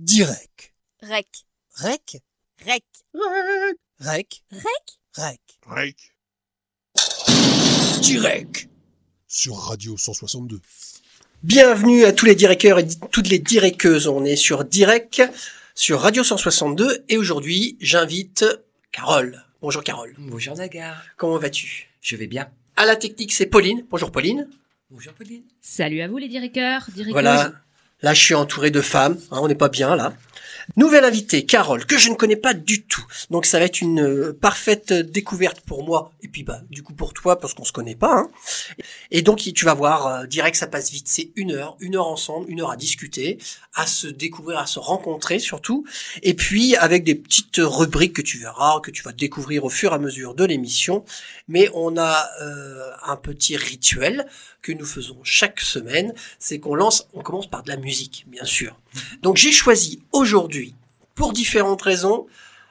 Direct. Rec. Rec. Rec. Rec. Rec? Rec. Rec. Direct. Sur Radio 162. Bienvenue à tous les directeurs et toutes les direceuses. On est sur Direct, sur Radio 162 et aujourd'hui, j'invite Carole. Bonjour Carole. Bonjour Nagar, Comment vas-tu? Je vais bien. À la technique, c'est Pauline. Bonjour Pauline. Bonjour Pauline. Salut à vous les directeurs, directeuses. Voilà. Là, je suis entouré de femmes. hein, on n'est pas bien là. Nouvelle invitée, Carole, que je ne connais pas du tout. Donc ça va être une euh, parfaite découverte pour moi et puis bah du coup pour toi parce qu'on se connaît pas. Hein. Et donc tu vas voir, euh, direct ça passe vite. C'est une heure, une heure ensemble, une heure à discuter, à se découvrir, à se rencontrer surtout. Et puis avec des petites rubriques que tu verras, que tu vas découvrir au fur et à mesure de l'émission. Mais on a euh, un petit rituel que nous faisons chaque semaine, c'est qu'on lance, on commence par de la musique, bien sûr. Donc j'ai choisi aujourd'hui, pour différentes raisons,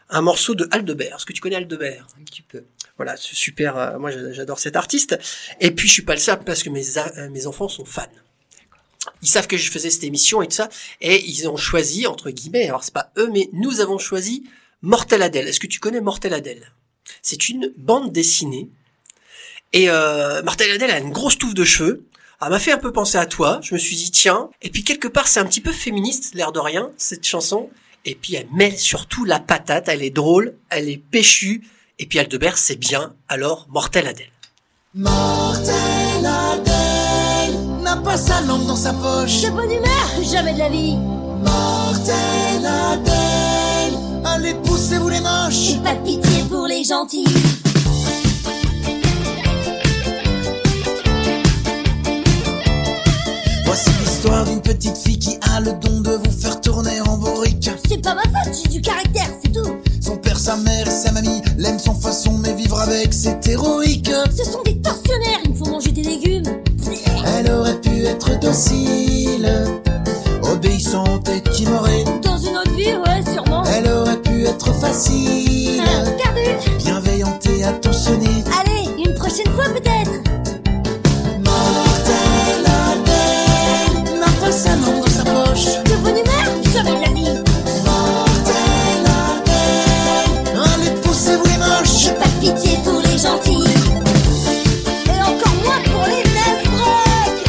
un morceau de Aldebert. Est-ce que tu connais Aldebert? Un petit peu. Voilà, c'est super. euh, moi, j'a- j'adore cet artiste. Et puis, je suis pas le seul parce que mes euh, mes enfants sont fans. Ils savent que je faisais cette émission et tout ça, et ils ont choisi entre guillemets. Alors, c'est pas eux, mais nous avons choisi Mortel Adèle. Est-ce que tu connais Mortel Adèle? C'est une bande dessinée. Et euh, Mortel Adèle a une grosse touffe de cheveux. Elle m'a fait un peu penser à toi. Je me suis dit tiens. Et puis quelque part, c'est un petit peu féministe, l'air de rien, cette chanson. Et puis elle met surtout la patate. Elle est drôle, elle est péchue. Et puis Aldebert, c'est bien. Alors, Mortel Adèle. Mortel Adèle n'a pas sa langue dans sa poche. De bonne humeur, jamais de la vie. Mortel Adèle, allez poussez-vous les moches. J'ai pas de pitié pour les gentils. Petite fille qui a le don de vous faire tourner en bourrique. C'est pas ma faute, j'ai du caractère, c'est tout. Son père, sa mère et sa mamie l'aiment sans façon, mais vivre avec c'est héroïque. Ce sont des tortionnaires, ils me font manger des légumes. Elle aurait pu être docile, obéissante et timorée. Dans une autre vie, ouais, sûrement. Elle aurait pu être facile, Ah, bienveillante et attentionnée. Allez, une prochaine fois peut-être. Pitié pour les gentils. Et encore moins pour les nesbrocs.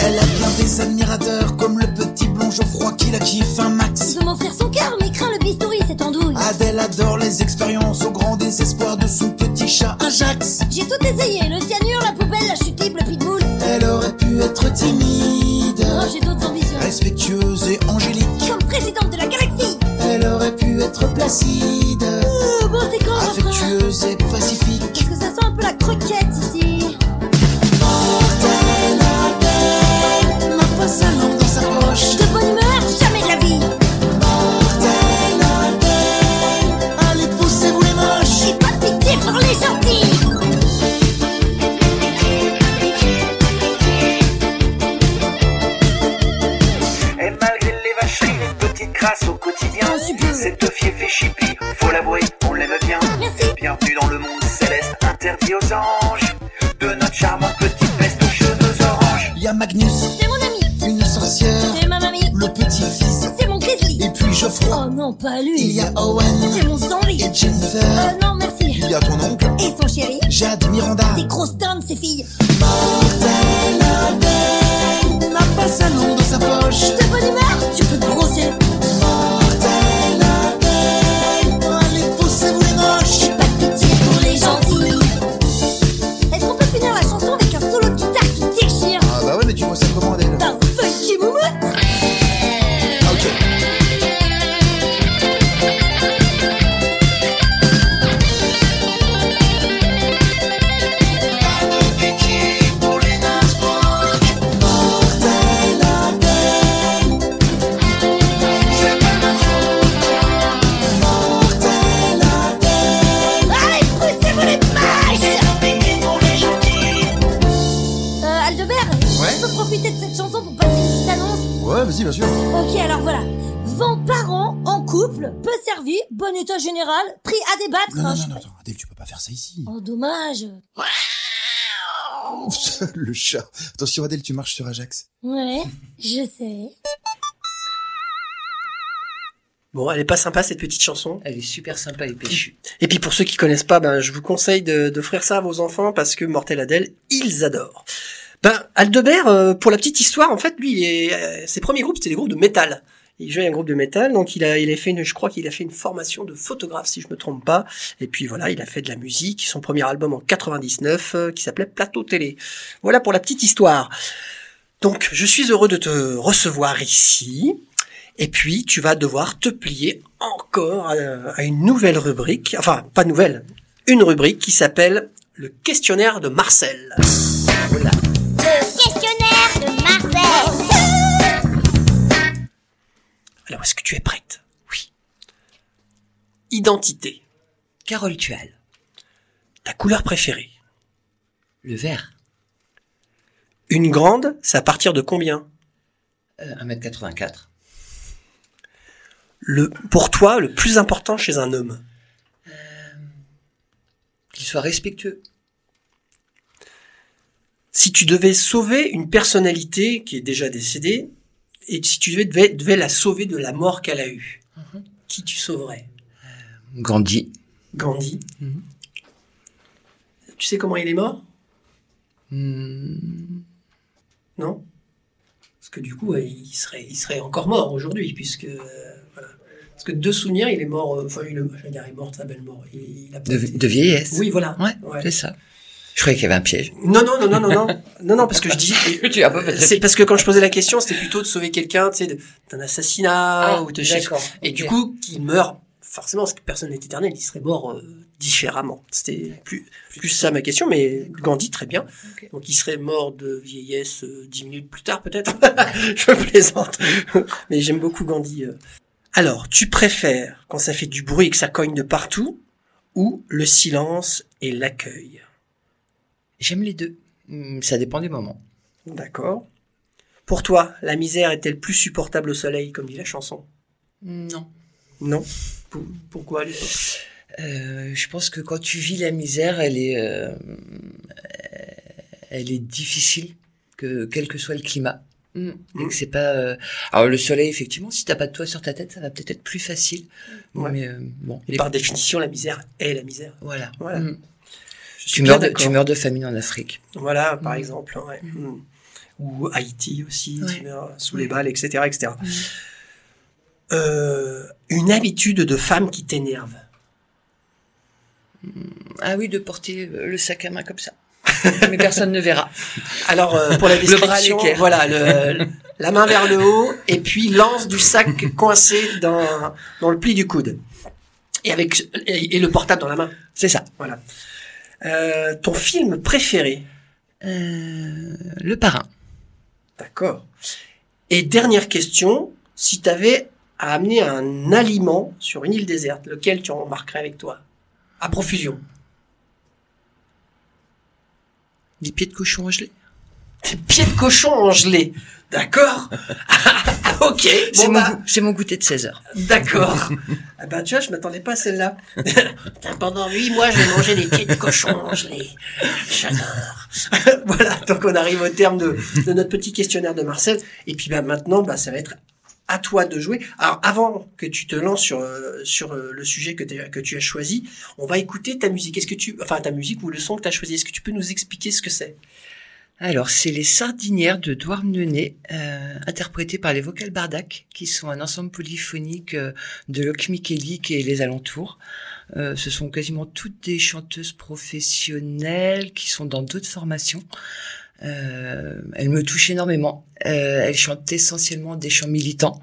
Elle a bien des admirateurs comme le petit blond Geoffroy qui la kiffe un max. Veut m'offrir son cœur, mais craint le bistouri, cette andouille. Adèle adore les expériences au grand désespoir de son petit chat Ajax. J'ai tout essayé, le cyanure, la poubelle, la chute le pitbull. Elle aurait pu être timide, Oh, j'ai d'autres ambitions. Interdit aux anges, de notre charmante petite peste aux cheveux orange. Il y a Magnus, C'est mon ami. une sorcière, C'est ma mamie. le petit-fils, C'est mon grizzly. et puis Geoffroy. Oh non, pas Il lui. y a Owen C'est mon zombie. et Euh, Jennifer. non, merci. Il y a ton oncle, Et son chéri. Jade Miranda. Des grosses le chat. Attention Adèle, tu marches sur Ajax. Ouais, je sais. Bon, elle est pas sympa cette petite chanson. Elle est super sympa et péchue. Et puis pour ceux qui connaissent pas, ben je vous conseille de faire ça à vos enfants parce que Mortel Adèle, ils adorent. Ben Aldebert, euh, pour la petite histoire, en fait, lui, il euh, ses premiers groupes c'était des groupes de métal. Il jouait un groupe de métal, donc il a, il a fait une, je crois qu'il a fait une formation de photographe si je me trompe pas. Et puis voilà, il a fait de la musique. Son premier album en 99 euh, qui s'appelait Plateau Télé. Voilà pour la petite histoire. Donc je suis heureux de te recevoir ici. Et puis tu vas devoir te plier encore à, à une nouvelle rubrique, enfin pas nouvelle, une rubrique qui s'appelle le questionnaire de Marcel. Voilà. Alors est-ce que tu es prête? Oui. Identité. Carole Tual. Ta couleur préférée? Le vert. Une grande, c'est à partir de combien? Euh, 1m84. le, Pour toi, le plus important chez un homme? Qu'il soit respectueux. Si tu devais sauver une personnalité qui est déjà décédée, et si tu devais, devais, devais la sauver de la mort qu'elle a eue, qui tu sauverais? Gandhi. Gandhi. Mhm. Tu sais comment il est mort? Hmm, Non? Parce que du coup, ouais, il serait, il serait encore mort aujourd'hui, puisque euh, voilà. Parce que de souvenir, il est mort. euh, Enfin, il, est- je veux dire, il est mort de sa belle mort. Il, il a de, de vieillesse. Oui, voilà. Ouais, Ouais. c'est ça. Je croyais qu'il y avait un piège. Non, non, non, non, non, non, non, non, parce que je dis. C'est parce que quand je posais la question, c'était plutôt de sauver quelqu'un, tu sais, d'un assassinat ou de Ah. Et du coup, qu'il meurt, forcément, parce que personne n'est éternel, il serait mort euh, différemment. C'était plus, plus ça ma question, mais Gandhi, très bien. Donc il serait mort de vieillesse euh, dix minutes plus tard, peut-être? Je plaisante. mais j'aime beaucoup Gandhi. euh. Alors, tu préfères quand ça fait du bruit et que ça cogne de partout, ou le silence et l'accueil? J'aime les deux. Hmm, Ça dépend des moments. D'accord. Pour toi, la misère est-elle plus supportable au soleil, comme dit la chanson? Non. Non? Pour- pourquoi Euh, je pense que quand tu vis la misère, elle est, euh, elle est difficile, que quel que soit le climat. Mm. Et que c'est pas. euh, Alors le soleil, effectivement, si t'as pas de toit sur ta tête, ça va peut-être être plus facile. Ouais. Mais euh, bon. Et par définition, la misère est la misère. Voilà. Voilà. Mm. Je suis Tu meurs, de, d'accord. tu meurs de famine en Afrique. Voilà, par Mm. exemple. ouais. Mm. Ou Haïti aussi, Ouais. tu meurs sous les balles, etc. etc. Euh, une habitude de femme qui t'énerve. Ah oui, de porter euh, le sac à main comme ça. Mais personne ne verra. Alors, euh, pour la Le bras description, l'équerre. voilà, le, la main vers le haut, et puis lance du sac coincé dans, dans le pli du coude. Et avec et, et le portable dans la main. C'est ça. Voilà. Euh, ton film préféré? Euh, le parrain. D'accord. Et dernière question, si tu avais à amener un aliment sur une île déserte, lequel tu embarquerais avec toi? À profusion. Des pieds de cochon gelés. Des pieds de cochon en gelée. D'accord Ok. C'est Bon bah, c'est mon goûter de 16 heures. d'accord. ah bah tu vois, je m'attendais pas à celle-là. Pendant huit mois, j'ai mangé des pieds de cochon en gelée. J'adore. voilà, donc on arrive au terme de, de notre petit questionnaire de Marcel. Et puis bah maintenant, bah ça va être à toi de jouer. Alors avant que tu te lances sur euh, sur euh, le sujet que, que tu as choisi, on va écouter ta musique. Est-ce que tu, enfin ta musique ou le son que tu as choisi, est-ce que tu peux nous expliquer ce que c'est? Alors, c'est les Sardinières de Douarnenez, euh, interprétées par les Vocales Bardac, qui sont un ensemble polyphonique euh, de Locmiquélic et les alentours. Euh, ce sont quasiment toutes des chanteuses professionnelles qui sont dans d'autres formations. Euh, elles me touchent énormément. Euh, elles chantent essentiellement des chants militants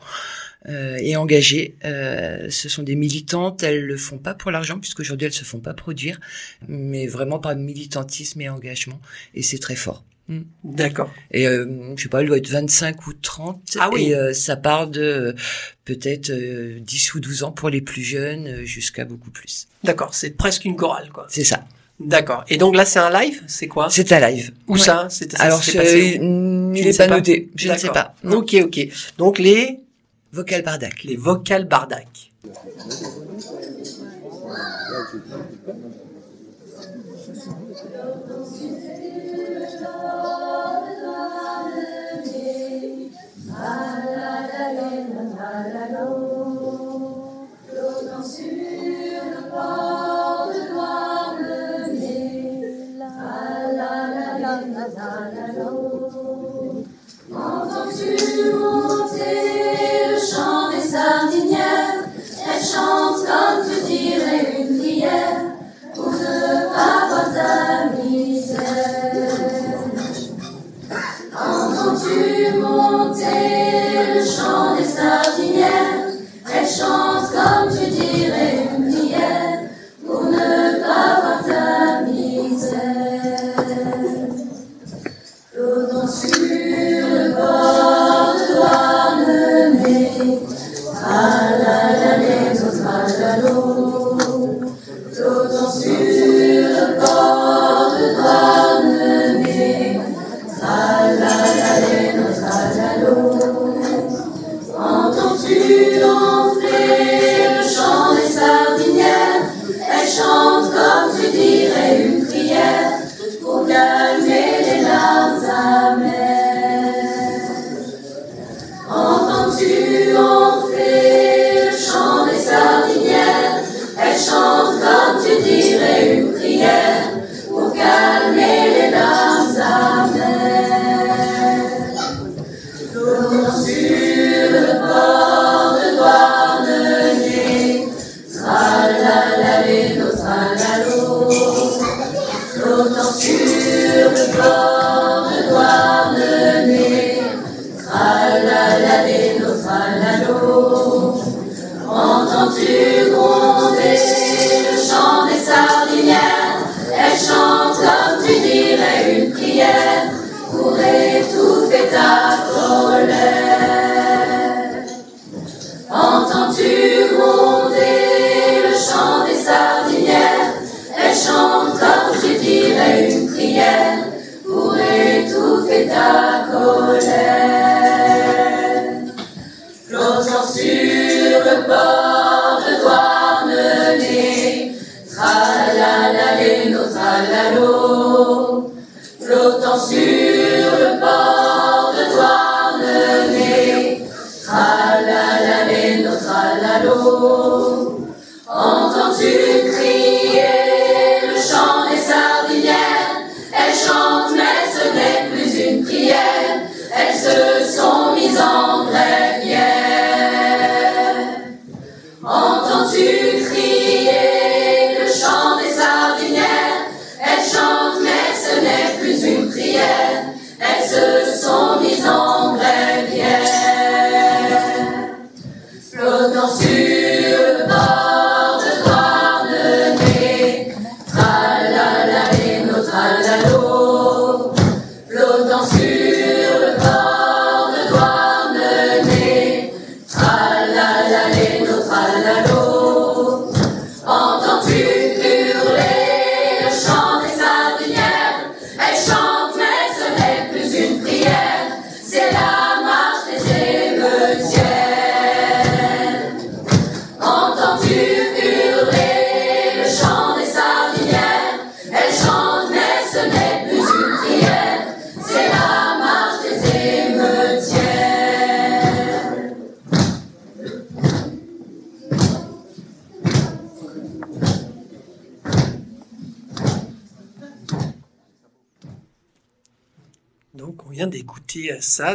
euh, et engagés. Euh, ce sont des militantes. Elles le font pas pour l'argent, puisqu'aujourd'hui elles se font pas produire, mais vraiment par militantisme et engagement. Et c'est très fort. D'accord. Et euh, je sais pas, elle doit être 25 ou 30. Ah oui. Et euh, ça part de euh, peut-être euh, 10 ou 12 ans pour les plus jeunes euh, jusqu'à beaucoup plus. D'accord, c'est presque une chorale quoi. C'est ça. D'accord. Et donc là c'est un live, c'est quoi? C'est à live. Où Ouais. ça ça Alors, c'est- passé où? mm, est sais pas pas noté. Je ne sais pas. Non. Ok, ok. Donc les Vocal Bardac. les vocales bardac. Le sur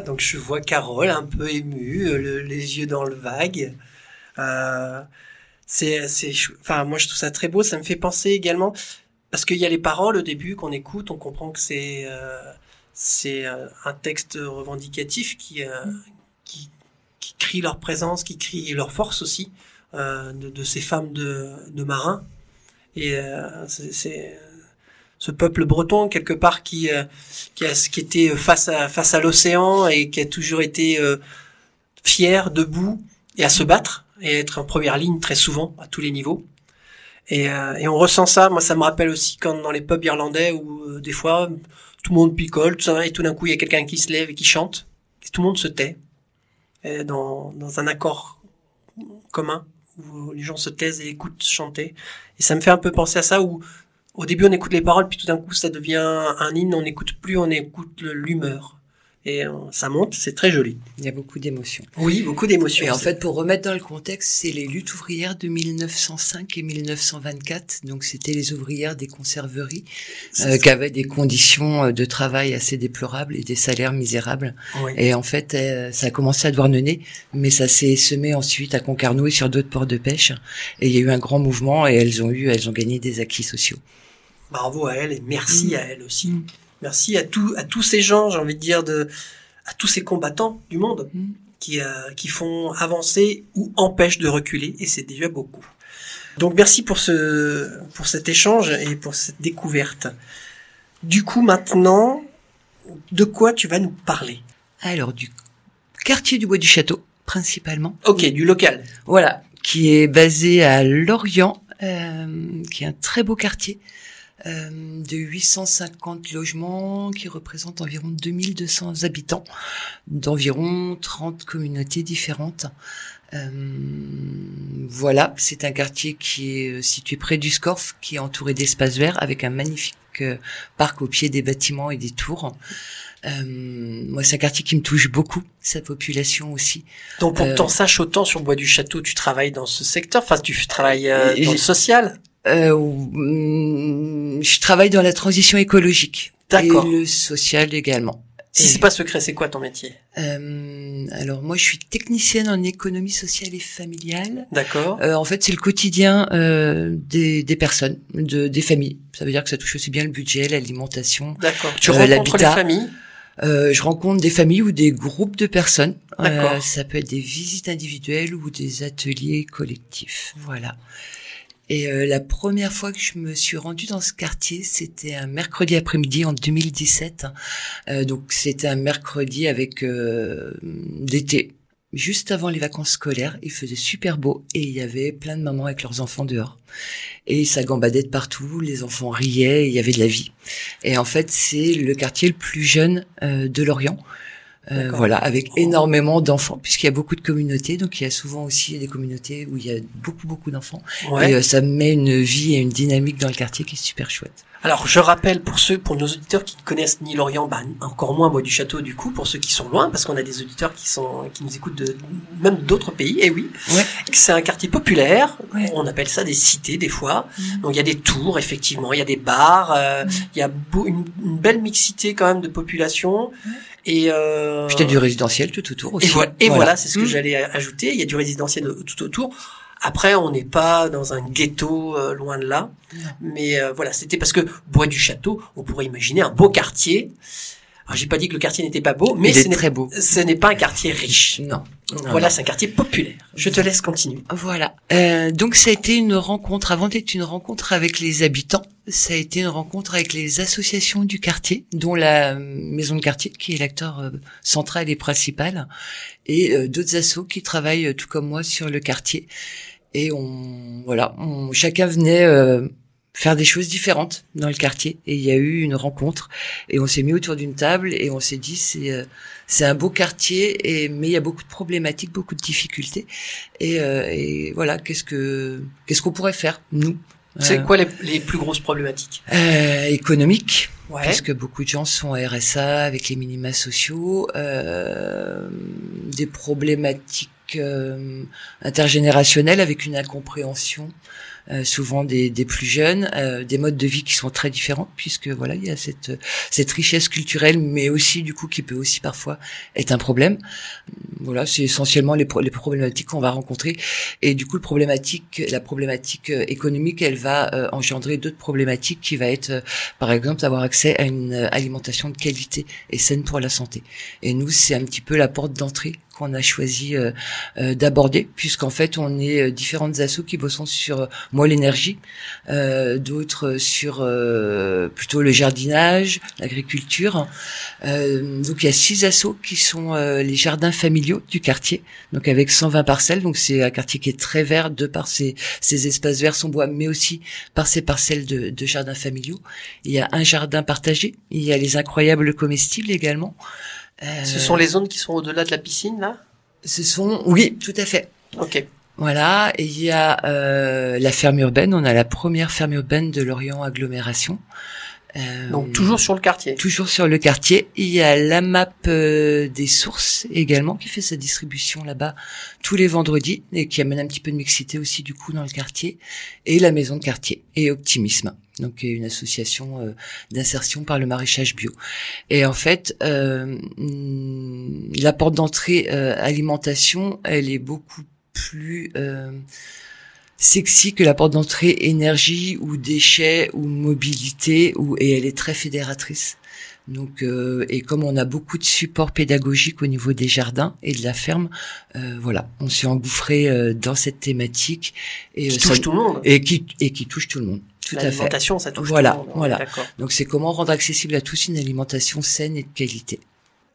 donc je vois Carole un peu émue, euh, le- les yeux dans le vague. Euh, c'est, enfin moi je trouve ça très beau. Ça me fait penser également parce qu'il y a les paroles au début qu'on écoute, on comprend que c'est euh, un texte revendicatif qui, crie leur présence, qui crie leur force aussi de, ces femmes de, marins. Et c'est ce peuple breton quelque part qui euh, qui, a, qui était face à face à l'océan et qui a toujours été euh, fier, debout et à se battre et être en première ligne très souvent à tous les niveaux. Et, euh, et on ressent ça. Moi, ça me rappelle aussi quand dans les pubs irlandais où des fois tout le monde picole, tout ça, et tout d'un coup il y a quelqu'un qui se lève et qui chante, et tout le monde se tait et dans dans un accord commun où les gens se taisent et écoutent chanter. Et ça me fait un peu penser à ça où au début on écoute les paroles, puis tout d'un coup ça devient un hymne, on n'écoute plus, on écoute l'humeur. Et ça monte, c'est très joli. Il y a beaucoup d'émotions. Oui, beaucoup d'émotions. Et en fait, pour remettre dans le contexte, c'est les luttes ouvrières de 1905 et 1924. Donc, c'était les ouvrières des conserveries euh, qui avaient des conditions euh, de travail assez déplorables et des salaires misérables. Oui. Et en fait, euh, ça a commencé à Douarnenez, mais ça s'est semé ensuite à Concarneau et sur d'autres ports de pêche. Et il y a eu un grand mouvement et elles ont eu, elles ont gagné des acquis sociaux. Bravo à elle et merci à elle aussi. Merci à tous à tous ces gens, j'ai envie de dire de à tous ces combattants du monde Mm. qui, euh, qui font avancer ou empêchent de reculer, et c'est déjà beaucoup. Donc merci pour ce pour cet échange et pour cette découverte. Du coup, maintenant, de quoi tu vas nous parler? Alors, du quartier du Bois du Château, principalement. Ok, du local. Voilà, qui est basé à Lorient, euh, qui est un très beau quartier de 850 logements qui représente environ 2200 habitants d'environ 30 communautés différentes. Euh, voilà, c'est un quartier qui est euh, situé près du Scorf, qui est entouré d'espaces verts avec un magnifique euh, parc au pied des bâtiments et des tours. Euh, moi, c'est un quartier qui me touche beaucoup, sa population aussi. Donc pour que Euh, t'en saches autant sur Bois du Château, tu travailles dans ce secteur, enfin tu travailles euh, dans le social. Euh, je travaille dans la transition écologique D'accord. et le social également. Si c'est pas secret, c'est quoi ton métier? Euh, alors moi, je suis technicienne en économie sociale et familiale. D'accord. Euh, en fait, c'est le quotidien euh, des, des personnes, de, des familles. Ça veut dire que ça touche aussi bien le budget, l'alimentation. D'accord. Tu euh, rencontres les familles? Euh, je rencontre des familles ou des groupes de personnes. D'accord. Euh, ça peut être des visites individuelles ou des ateliers collectifs. Voilà. Et euh, la première fois que je me suis rendue dans ce quartier, c'était un mercredi après-midi en 2017. Euh, donc c'était un mercredi avec euh, l'été, juste avant les vacances scolaires. Il faisait super beau et il y avait plein de mamans avec leurs enfants dehors. Et ça gambadait de partout, les enfants riaient, il y avait de la vie. Et en fait, c'est le quartier le plus jeune euh, de Lorient. Euh, voilà, avec énormément d'enfants, puisqu'il y a beaucoup de communautés, donc il y a souvent aussi des communautés où il y a beaucoup beaucoup d'enfants, Ouais. et euh, ça met une vie et une dynamique dans le quartier qui est super chouette. Alors, je rappelle pour ceux, pour nos auditeurs qui ne connaissent ni Lorient, bah, encore moins Bois du Château, du coup, pour ceux qui sont loin, parce qu'on a des auditeurs qui sont, qui nous écoutent de, même d'autres pays, et oui. Ouais. C'est un quartier populaire. Ouais. On appelle ça des cités, des fois. Mhm. Donc, il y a des tours, effectivement. Il y a des bars. euh, Mhm. Il y a beau- une, une belle mixité, quand même, de population. Et, euh, Puis t'as du résidentiel tout autour aussi. et voilà, et voilà, c'est ce que Mhm. j'allais ajouter. Il y a du résidentiel tout autour. Après, on n'est pas dans un ghetto euh, loin de là, Non. mais euh, voilà, c'était parce que Bois du Château, on pourrait imaginer un beau quartier. Alors, j'ai pas dit que le quartier n'était pas beau, mais ce est n'est très beau. ce n'est pas un quartier riche. Non. Non, voilà, c'est un quartier populaire. Je te laisse continuer. Voilà. Euh, donc ça a été une rencontre. Avant d'être une rencontre avec les habitants, ça a été une rencontre avec les associations du quartier, dont la maison de quartier, qui est l'acteur euh, central et principal, et euh, d'autres assos qui travaillent euh, tout comme moi sur le quartier. Et on, voilà, on, chacun venait euh, faire des choses différentes dans le quartier. Et il y a eu une rencontre, et on s'est mis autour d'une table et on s'est dit c'est euh, c'est un beau quartier, et mais il y a beaucoup de problématiques, beaucoup de difficultés. Et, euh, et voilà, qu'est-ce que qu'est-ce qu'on pourrait faire nous? C'est Euh, quoi les, les plus grosses problématiques? euh, économique, Ouais. puisque beaucoup de gens sont à RSA avec les minima sociaux, euh, des problématiques euh, intergénérationnelles avec une incompréhension souvent des, des plus jeunes, euh, des modes de vie qui sont très différents, puisque voilà il y a cette cette richesse culturelle, mais aussi du coup qui peut aussi parfois être un problème. Voilà, c'est essentiellement les, les problématiques qu'on va rencontrer, et du coup le problématique, la problématique euh, économique, elle va euh, engendrer d'autres problématiques qui va être euh, par exemple avoir accès à une euh, alimentation de qualité et saine pour la santé. Et nous, c'est un petit peu la porte d'entrée qu'on a choisi euh, euh, d'aborder, puisqu'en fait, on est euh, différentes assos qui bossent sur moi l'énergie, d'autres sur plutôt le jardinage, l'agriculture. Donc il y a six assos qui sont les jardins familiaux du quartier, donc avec 120 parcelles. Donc c'est un quartier qui est très vert de par ses, ses espaces verts, son bois, mais aussi par ses parcelles de, de jardins familiaux. Il y a un jardin partagé. Il y a les incroyables comestibles également. Euh, Ce sont les zones qui sont au-delà de la piscine, là? Ce sont, oui, tout à fait. Ok. Voilà, et il y a euh, la ferme urbaine. On a la première ferme urbaine de Lorient agglomération. Euh, Donc, toujours sur le quartier. toujours sur le quartier. Il y a la map euh, des sources également qui fait sa distribution là-bas tous les vendredis et qui amène un petit peu de mixité aussi du coup dans le quartier. Et la maison de quartier et Optimisme, donc une association euh, d'insertion par le maraîchage bio. Et en fait, euh, la porte d'entrée euh, alimentation, elle est beaucoup plus euh, sexy que la porte d'entrée énergie ou déchets ou mobilité ou et elle est très fédératrice Donc, euh, et comme on a beaucoup de support pédagogique au niveau des jardins et de la ferme, euh, voilà, on s'est engouffré euh, dans cette thématique et Qui euh, ça- touche tout le monde. et qui et qui touche tout le monde. Tout à fait. L'alimentation, ça touche Voilà, tout le monde. voilà. Donc, c'est comment rendre accessible à tous une alimentation saine et de qualité.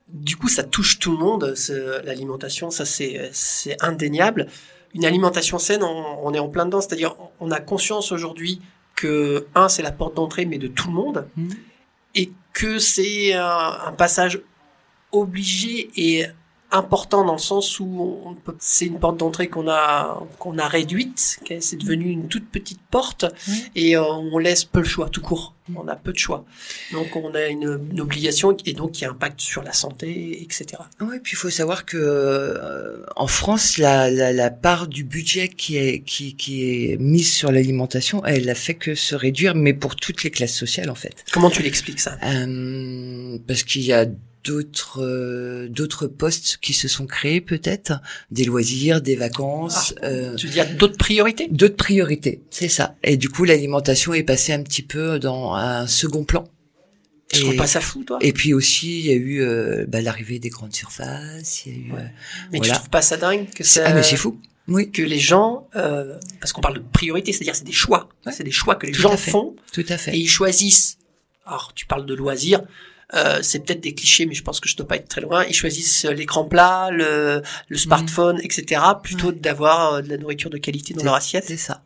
Du coup, ça touche tout le monde. L'alimentation, ça c'est c'est indéniable. Une alimentation saine, on, on est en plein dedans. C'est-à-dire, on a conscience aujourd'hui que un, c'est la porte d'entrée, mais de tout le monde, Mhm. et que c'est un, un passage obligé et important dans le sens où on peut- c'est une porte d'entrée qu'on a qu'on a réduite, c'est devenu une toute petite porte et euh, on laisse peu le choix, tout court. On a peu de choix, donc on a une, une obligation et donc qui impacte sur la santé, etc. Ouais, puis il faut savoir que euh, en France, la, la, la part du budget qui est qui, qui est mise sur l'alimentation, elle a fait que se réduire, mais pour toutes les classes sociales en fait. Comment tu l'expliques ça? Euh, parce qu'il y a d'autres euh, d'autres postes qui se sont créés peut-être, des loisirs, des vacances. euh, Tu veux dire d'autres priorités? D'autres priorités, c'est ça. Et du coup, l'alimentation est passée un petit peu dans un second plan. Qu'on Et- passe à fou, toi? Et puis aussi, il y a eu euh, bah, l'arrivée des grandes surfaces. Il y a eu, euh, Mais tu trouves pas ça dingue que ça Ah mais c'est fou. Oui, que les gens, euh, parce qu'on parle de priorité, c'est-à-dire c'est des choix, Ouais. c'est des choix que les Tout gens font tout à et fait. ils choisissent. Alors tu parles de loisirs, euh, c'est peut-être des clichés, mais je pense que je dois pas être très loin. Ils choisissent euh, l'écran plat, le, le smartphone, etc., plutôt Ouais. d'avoir euh, de la nourriture de qualité dans leur assiette. C'est ça.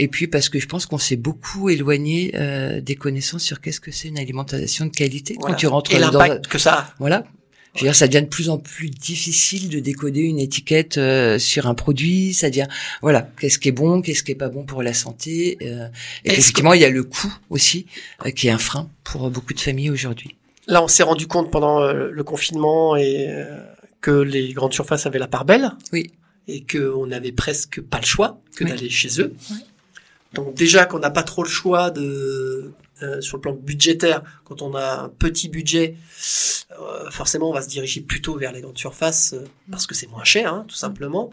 Et puis parce que je pense qu'on s'est beaucoup éloigné euh, des connaissances sur qu'est-ce que c'est une alimentation de qualité Voilà. quand tu rentres et dans l'impact que ça a. voilà. Je veux dire, ça devient de plus en plus difficile de décoder une étiquette euh, sur un produit. Ça devient, voilà, qu'est-ce qui est bon, qu'est-ce qui est pas bon pour la santé. Euh, et effectivement, il y a le coût aussi, euh, qui est un frein pour beaucoup de familles aujourd'hui. Là, on s'est rendu compte pendant euh, le confinement et euh, que les grandes surfaces avaient la part belle. Oui. Et qu'on n'avait presque pas le choix que Oui. d'aller chez eux. Oui. Donc déjà qu'on n'a pas trop le choix de euh, sur le plan budgétaire, quand on a un petit budget, euh, forcément on va se diriger plutôt vers les grandes surfaces euh, parce que c'est moins cher, hein, tout simplement.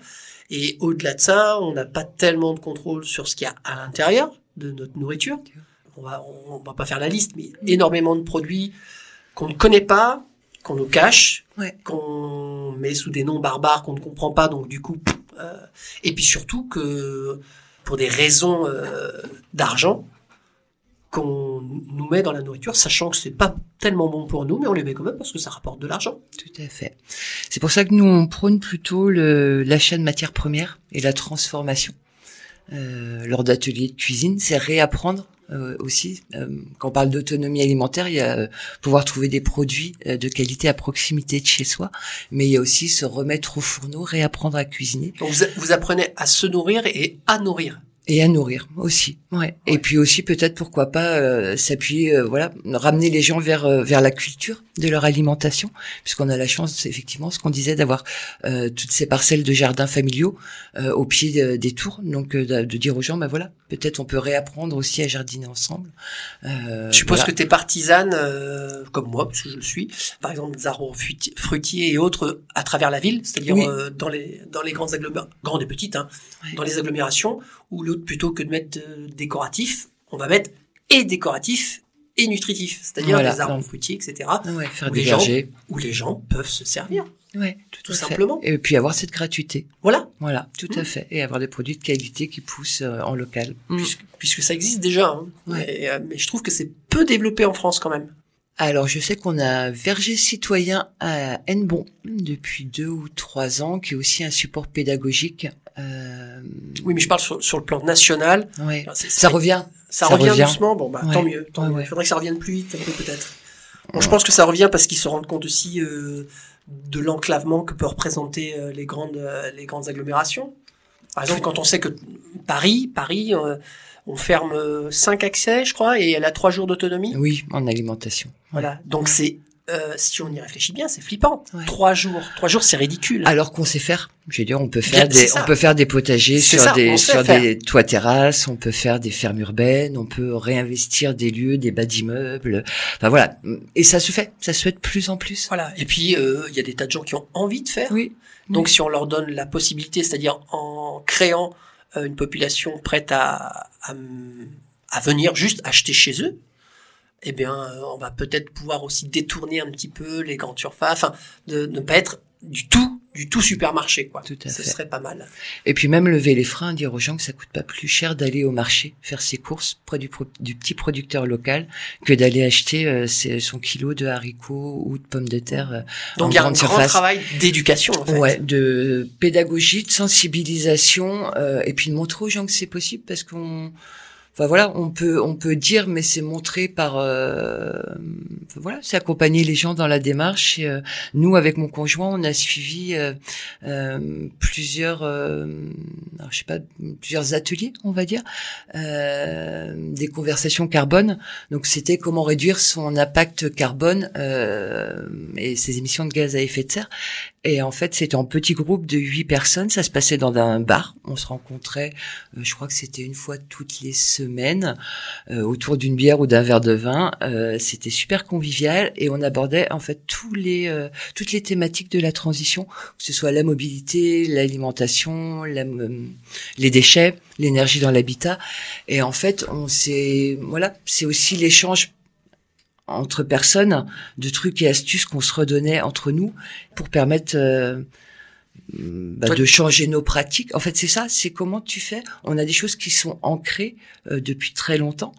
Et au-delà de ça, on n'a pas tellement de contrôle sur ce qu'il y a à l'intérieur de notre nourriture. On va, on va pas faire la liste, mais énormément de produits qu'on ne connaît pas, qu'on nous cache, Ouais. qu'on met sous des noms barbares qu'on ne comprend pas, donc du coup, euh, et puis surtout que pour des raisons euh, d'argent, qu'on nous met dans la nourriture, sachant que c'est pas tellement bon pour nous, mais on les met quand même parce que ça rapporte de l'argent. Tout à fait. C'est pour ça que nous, on prône plutôt l'achat de matières premières et la transformation. Euh, lors d'ateliers de cuisine, c'est réapprendre euh, aussi. Euh, quand on parle d'autonomie alimentaire, il y a euh, pouvoir trouver des produits euh, de qualité à proximité de chez soi, mais il y a aussi se remettre au fourneau, réapprendre à cuisiner Donc vous, vous apprenez à se nourrir et à nourrir. et à nourrir aussi. Ouais. Et puis aussi peut-être pourquoi pas euh, s'appuyer, euh, voilà, ramener les gens vers euh, vers la culture de leur alimentation, puisqu'on a la chance effectivement, ce qu'on disait, d'avoir euh, toutes ces parcelles de jardins familiaux euh, au pied de- des tours, donc euh, de, de dire aux gens, ben voilà, peut-être on peut réapprendre aussi à jardiner ensemble. Euh, Je suppose voilà. que tu es partisane, euh, comme moi, parce que je le suis, par exemple des arbres fruiti- fruitiers et autres à travers la ville, c'est-à-dire Oui. euh, dans les dans les grandes agglomérations, grandes et petites, hein, Ouais. dans les agglomérations, où l'autre plutôt que de mettre euh, décoratif, on va mettre et décoratif et nutritif, c'est-à-dire Voilà, des arbres donc- fruitiers, etc., Ouais, faire Ou des les gens. vergers. où les gens peuvent se servir, Ouais, tout simplement. Et puis avoir cette gratuité. Voilà, Voilà, tout à fait. Et avoir des produits de qualité qui poussent euh, en local. Mm. puisque, puisque ça existe déjà. hein. Ouais. Euh, mais je trouve que c'est peu développé en France quand même. Alors, je sais qu'on a Verger Citoyen à Hennebon depuis deux ou trois ans, qui est aussi un support pédagogique. Euh, Oui, mais je parle sur, sur le plan national. C'est- Ça revient. Ça, Ça revient, revient. doucement, bon bah Ouais. tant mieux. Tant Ouais, mieux. ouais. Il faudrait que ça revienne plus vite, peut-être. Bon, je pense que ça revient parce qu'ils se rendent compte aussi euh, de l'enclavement que peut représenter euh, les grandes euh, les grandes agglomérations. Par exemple, quand on sait que Paris, Paris, on ferme cinq accès, je crois, et elle a trois jours d'autonomie. Oui, en alimentation. Voilà. Donc c'est euh, si on y réfléchit bien, c'est flippant. Ouais. Trois jours, trois jours, c'est ridicule. Alors qu'on sait faire. Je veux dire, on peut faire des, on peut faire des potagers sur ça, des, sur faire. des toits terrasses, on peut faire des fermes urbaines, on peut réinvestir des lieux, des bas d'immeubles. Enfin voilà. Et ça se fait. Ça se fait de plus en plus. Voilà. Et puis euh, il y a des tas de gens qui ont envie de faire. Oui. Donc si on leur donne la possibilité, c'est-à-dire en créant euh, une population prête à, à, à venir juste acheter chez eux, eh bien, euh, on va peut-être pouvoir aussi détourner un petit peu les grandes surfaces, enfin, de ne pas être du tout, du tout supermarché, quoi. Tout à Ce fait. serait pas mal. Et puis même lever les freins, dire aux gens que ça coûte pas plus cher d'aller au marché faire ses courses près du, pro- du petit producteur local que d'aller acheter euh, ses- son kilo de haricots ou de pommes de terre euh, en Donc, il y a un grand travail d'éducation, en fait. Ouais, de pédagogie, de sensibilisation, euh, et puis de montrer aux gens que c'est possible parce qu'on, voilà, on peut on peut dire, mais c'est montrer par, euh, voilà, c'est accompagner les gens dans la démarche. Euh, nous, avec mon conjoint, on a suivi euh, plusieurs, je sais pas, plusieurs ateliers, on va dire, des conversations carbone. Donc c'était comment réduire son impact carbone et ses émissions de gaz à effet de serre. Et en fait, c'était en petit groupe de huit personnes. Ça se passait dans un bar. On se rencontrait, euh, je crois que c'était une fois toutes les semaines, euh, autour d'une bière ou d'un verre de vin. Euh, c'était super convivial et on abordait en fait tous les euh, toutes les thématiques de la transition, que ce soit la mobilité, l'alimentation, la, euh, les déchets, l'énergie dans l'habitat. Et en fait, on s'est voilà, c'est aussi l'échange entre personnes de trucs et astuces qu'on se redonnait entre nous pour permettre euh, bah, Toi- de changer nos pratiques. En fait, c'est ça, c'est comment tu fais. On a des choses qui sont ancrées euh, depuis très longtemps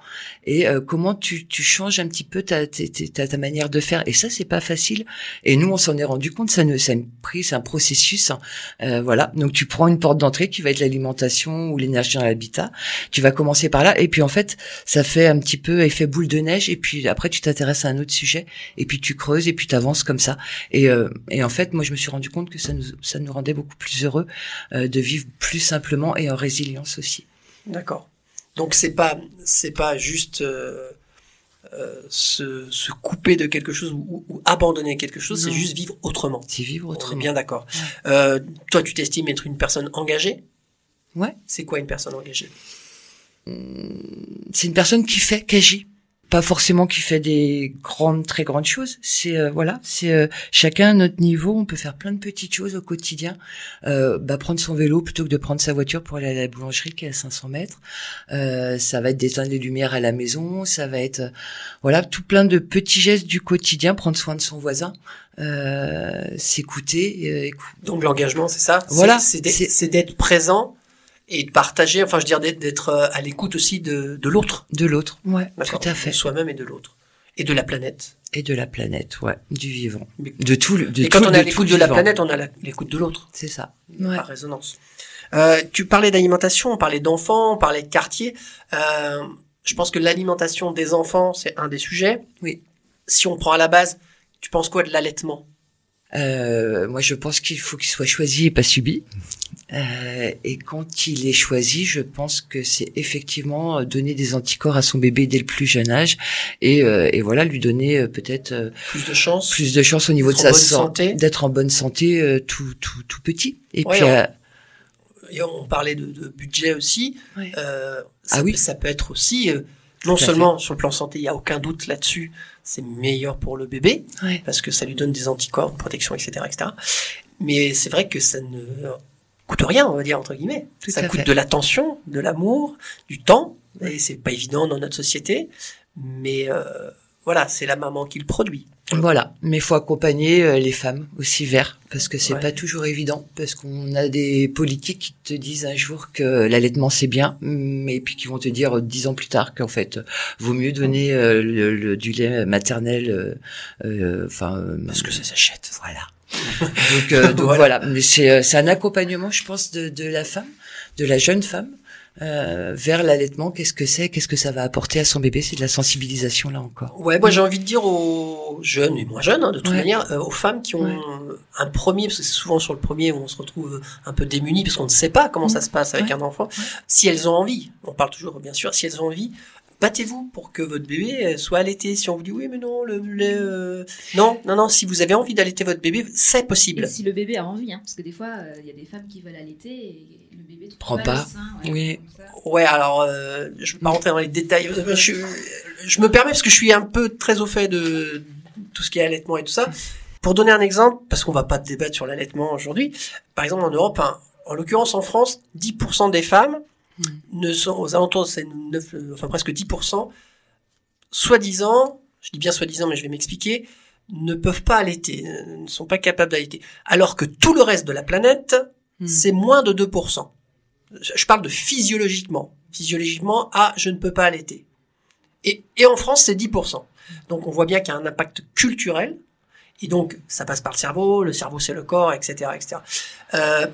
et euh, comment tu, tu changes un petit peu ta, ta, ta, ta manière de faire. Et ça, c'est pas facile. Et nous, on s'en est rendu compte. Ça ne, c'est une prise, c'est un processus. hein. Euh, voilà. Donc, tu prends une porte d'entrée qui va être l'alimentation ou l'énergie dans l'habitat. Tu vas commencer par là. Et puis, en fait, ça fait un petit peu effet boule de neige. Et puis, après, tu t'intéresses à un autre sujet. Et puis, tu creuses et puis tu avances comme ça. Et, euh, et en fait, moi, je me suis rendu compte que ça nous, ça nous rendait beaucoup plus heureux euh, de vivre plus simplement et en résilience aussi. D'accord. Donc c'est pas c'est pas juste euh, euh, se, se couper de quelque chose ou, ou abandonner quelque chose, c'est juste vivre autrement. C'est vivre On est autrement. bien d'accord. Toi, tu t'estimes être une personne engagée? Ouais. C'est quoi une personne engagée? C'est une personne qui fait, qui agit. Pas forcément qui fait des grandes, très grandes choses. C'est euh, voilà, c'est euh, chacun à notre niveau. On peut faire plein de petites choses au quotidien. Euh, bah, prendre son vélo plutôt que de prendre sa voiture pour aller à la boulangerie qui est à 500 mètres. Euh, ça va être d'éteindre les lumières à la maison. Ça va être euh, voilà tout plein de petits gestes du quotidien. Prendre soin de son voisin. Euh, s'écouter. euh, écou- Donc l'engagement, c'est ça? Voilà, c'est d'être présent et de partager. Enfin, je veux dire d'être- euh, à l'écoute aussi de, de l'autre. de l'autre. Ouais, tout à De fait. soi-même et de l'autre et de la planète. Et de la planète. Ouais, du vivant. Mais- De tout. le- De et quand tout- on est à de l'écoute de la planète, on a l'écoute de l'autre. C'est ça. Ouais. par résonance. Euh, tu parlais d'alimentation, on parlait d'enfants, on parlait de quartier. Euh, je pense que l'alimentation des enfants, c'est un des sujets. Oui. Si on prend à la base, tu penses quoi de l'allaitement? Euh, moi, je pense qu'il faut qu'il soit choisi et pas subi. Euh, et quand il est choisi, je pense que c'est effectivement euh, donner des anticorps à son bébé dès le plus jeune âge et, euh, et voilà lui donner euh, peut-être euh, Plus de chance plus de chance au niveau de sa santé. d'être en bonne santé tout tout tout petit. Et Ouais, puis on- euh, Et on parlait de, de budget aussi. Ouais. Euh, ça, Ah oui. peut- ça peut être aussi, non seulement sur le plan santé, il y a aucun doute là-dessus, c'est meilleur pour le bébé ouais. parce que ça lui donne des anticorps, protection, etc., etc. Mais c'est vrai que ça ne coûte rien, on va dire entre guillemets. Tout ça coûte fait. de l'attention, de l'amour, du temps, et c'est pas évident dans notre société. Mais euh, voilà, c'est la maman qui le produit. Voilà, mais faut accompagner euh, les femmes aussi vers parce que c'est Ouais. pas toujours évident parce qu'on a des politiques qui te disent un jour que l'allaitement c'est bien, mais puis qui vont te dire euh, dix ans plus tard qu'en fait euh, vaut mieux donner euh, le, le- du lait maternel, euh, enfin euh, Parce que ça s'achète. voilà. donc euh, donc Voilà. voilà, mais c'est c'est un accompagnement, je pense, de, de la femme, de la jeune femme. Euh, vers l'allaitement, qu'est-ce que c'est, qu'est-ce que ça va apporter à son bébé, c'est de la sensibilisation là encore. Ouais, moi j'ai envie de dire aux jeunes et moins jeunes, hein, de toute Ouais. manière, euh, aux femmes qui ont Ouais. un premier, parce que c'est souvent sur le premier où on se retrouve un peu démunis parce qu'on ne sait pas comment ça se passe avec Ouais. un enfant. Si elles ont envie, on parle toujours bien sûr, si elles ont envie, battez-vous pour que votre bébé euh, soit allaité. Si on vous dit oui mais non, le lait, euh, non, non, non, si vous avez envie d'allaiter votre bébé, c'est Et possible. si le bébé a envie, hein, parce que des fois, euh, il y a des femmes qui veulent allaiter et le bébé Prend pas, pas. le sein, ouais, Oui. Ouais, alors euh, je vais pas rentrer dans les détails. Euh, Je, je me permets parce que je suis un peu très au fait de tout ce qui est allaitement et tout ça. Pour donner un exemple, parce qu'on va pas débattre sur l'allaitement aujourd'hui. Par exemple, en Europe, hein, en l'occurrence en France, 10% des femmes Mm. ne sont aux alentours, c'est 9, euh, enfin presque 10%, soi-disant, je dis bien soi-disant, mais je vais m'expliquer, ne peuvent pas allaiter, euh, ne sont pas capables d'allaiter. Alors que tout le reste de la planète, Hmm. c'est moins de 2%. Je parle de physiologiquement. Physiologiquement, ah, je ne peux pas allaiter. Et, et en France, c'est 10%. Donc on voit bien qu'il y a un impact culturel. Et donc, ça passe par le cerveau, le cerveau c'est le corps, etc. etc. Euh,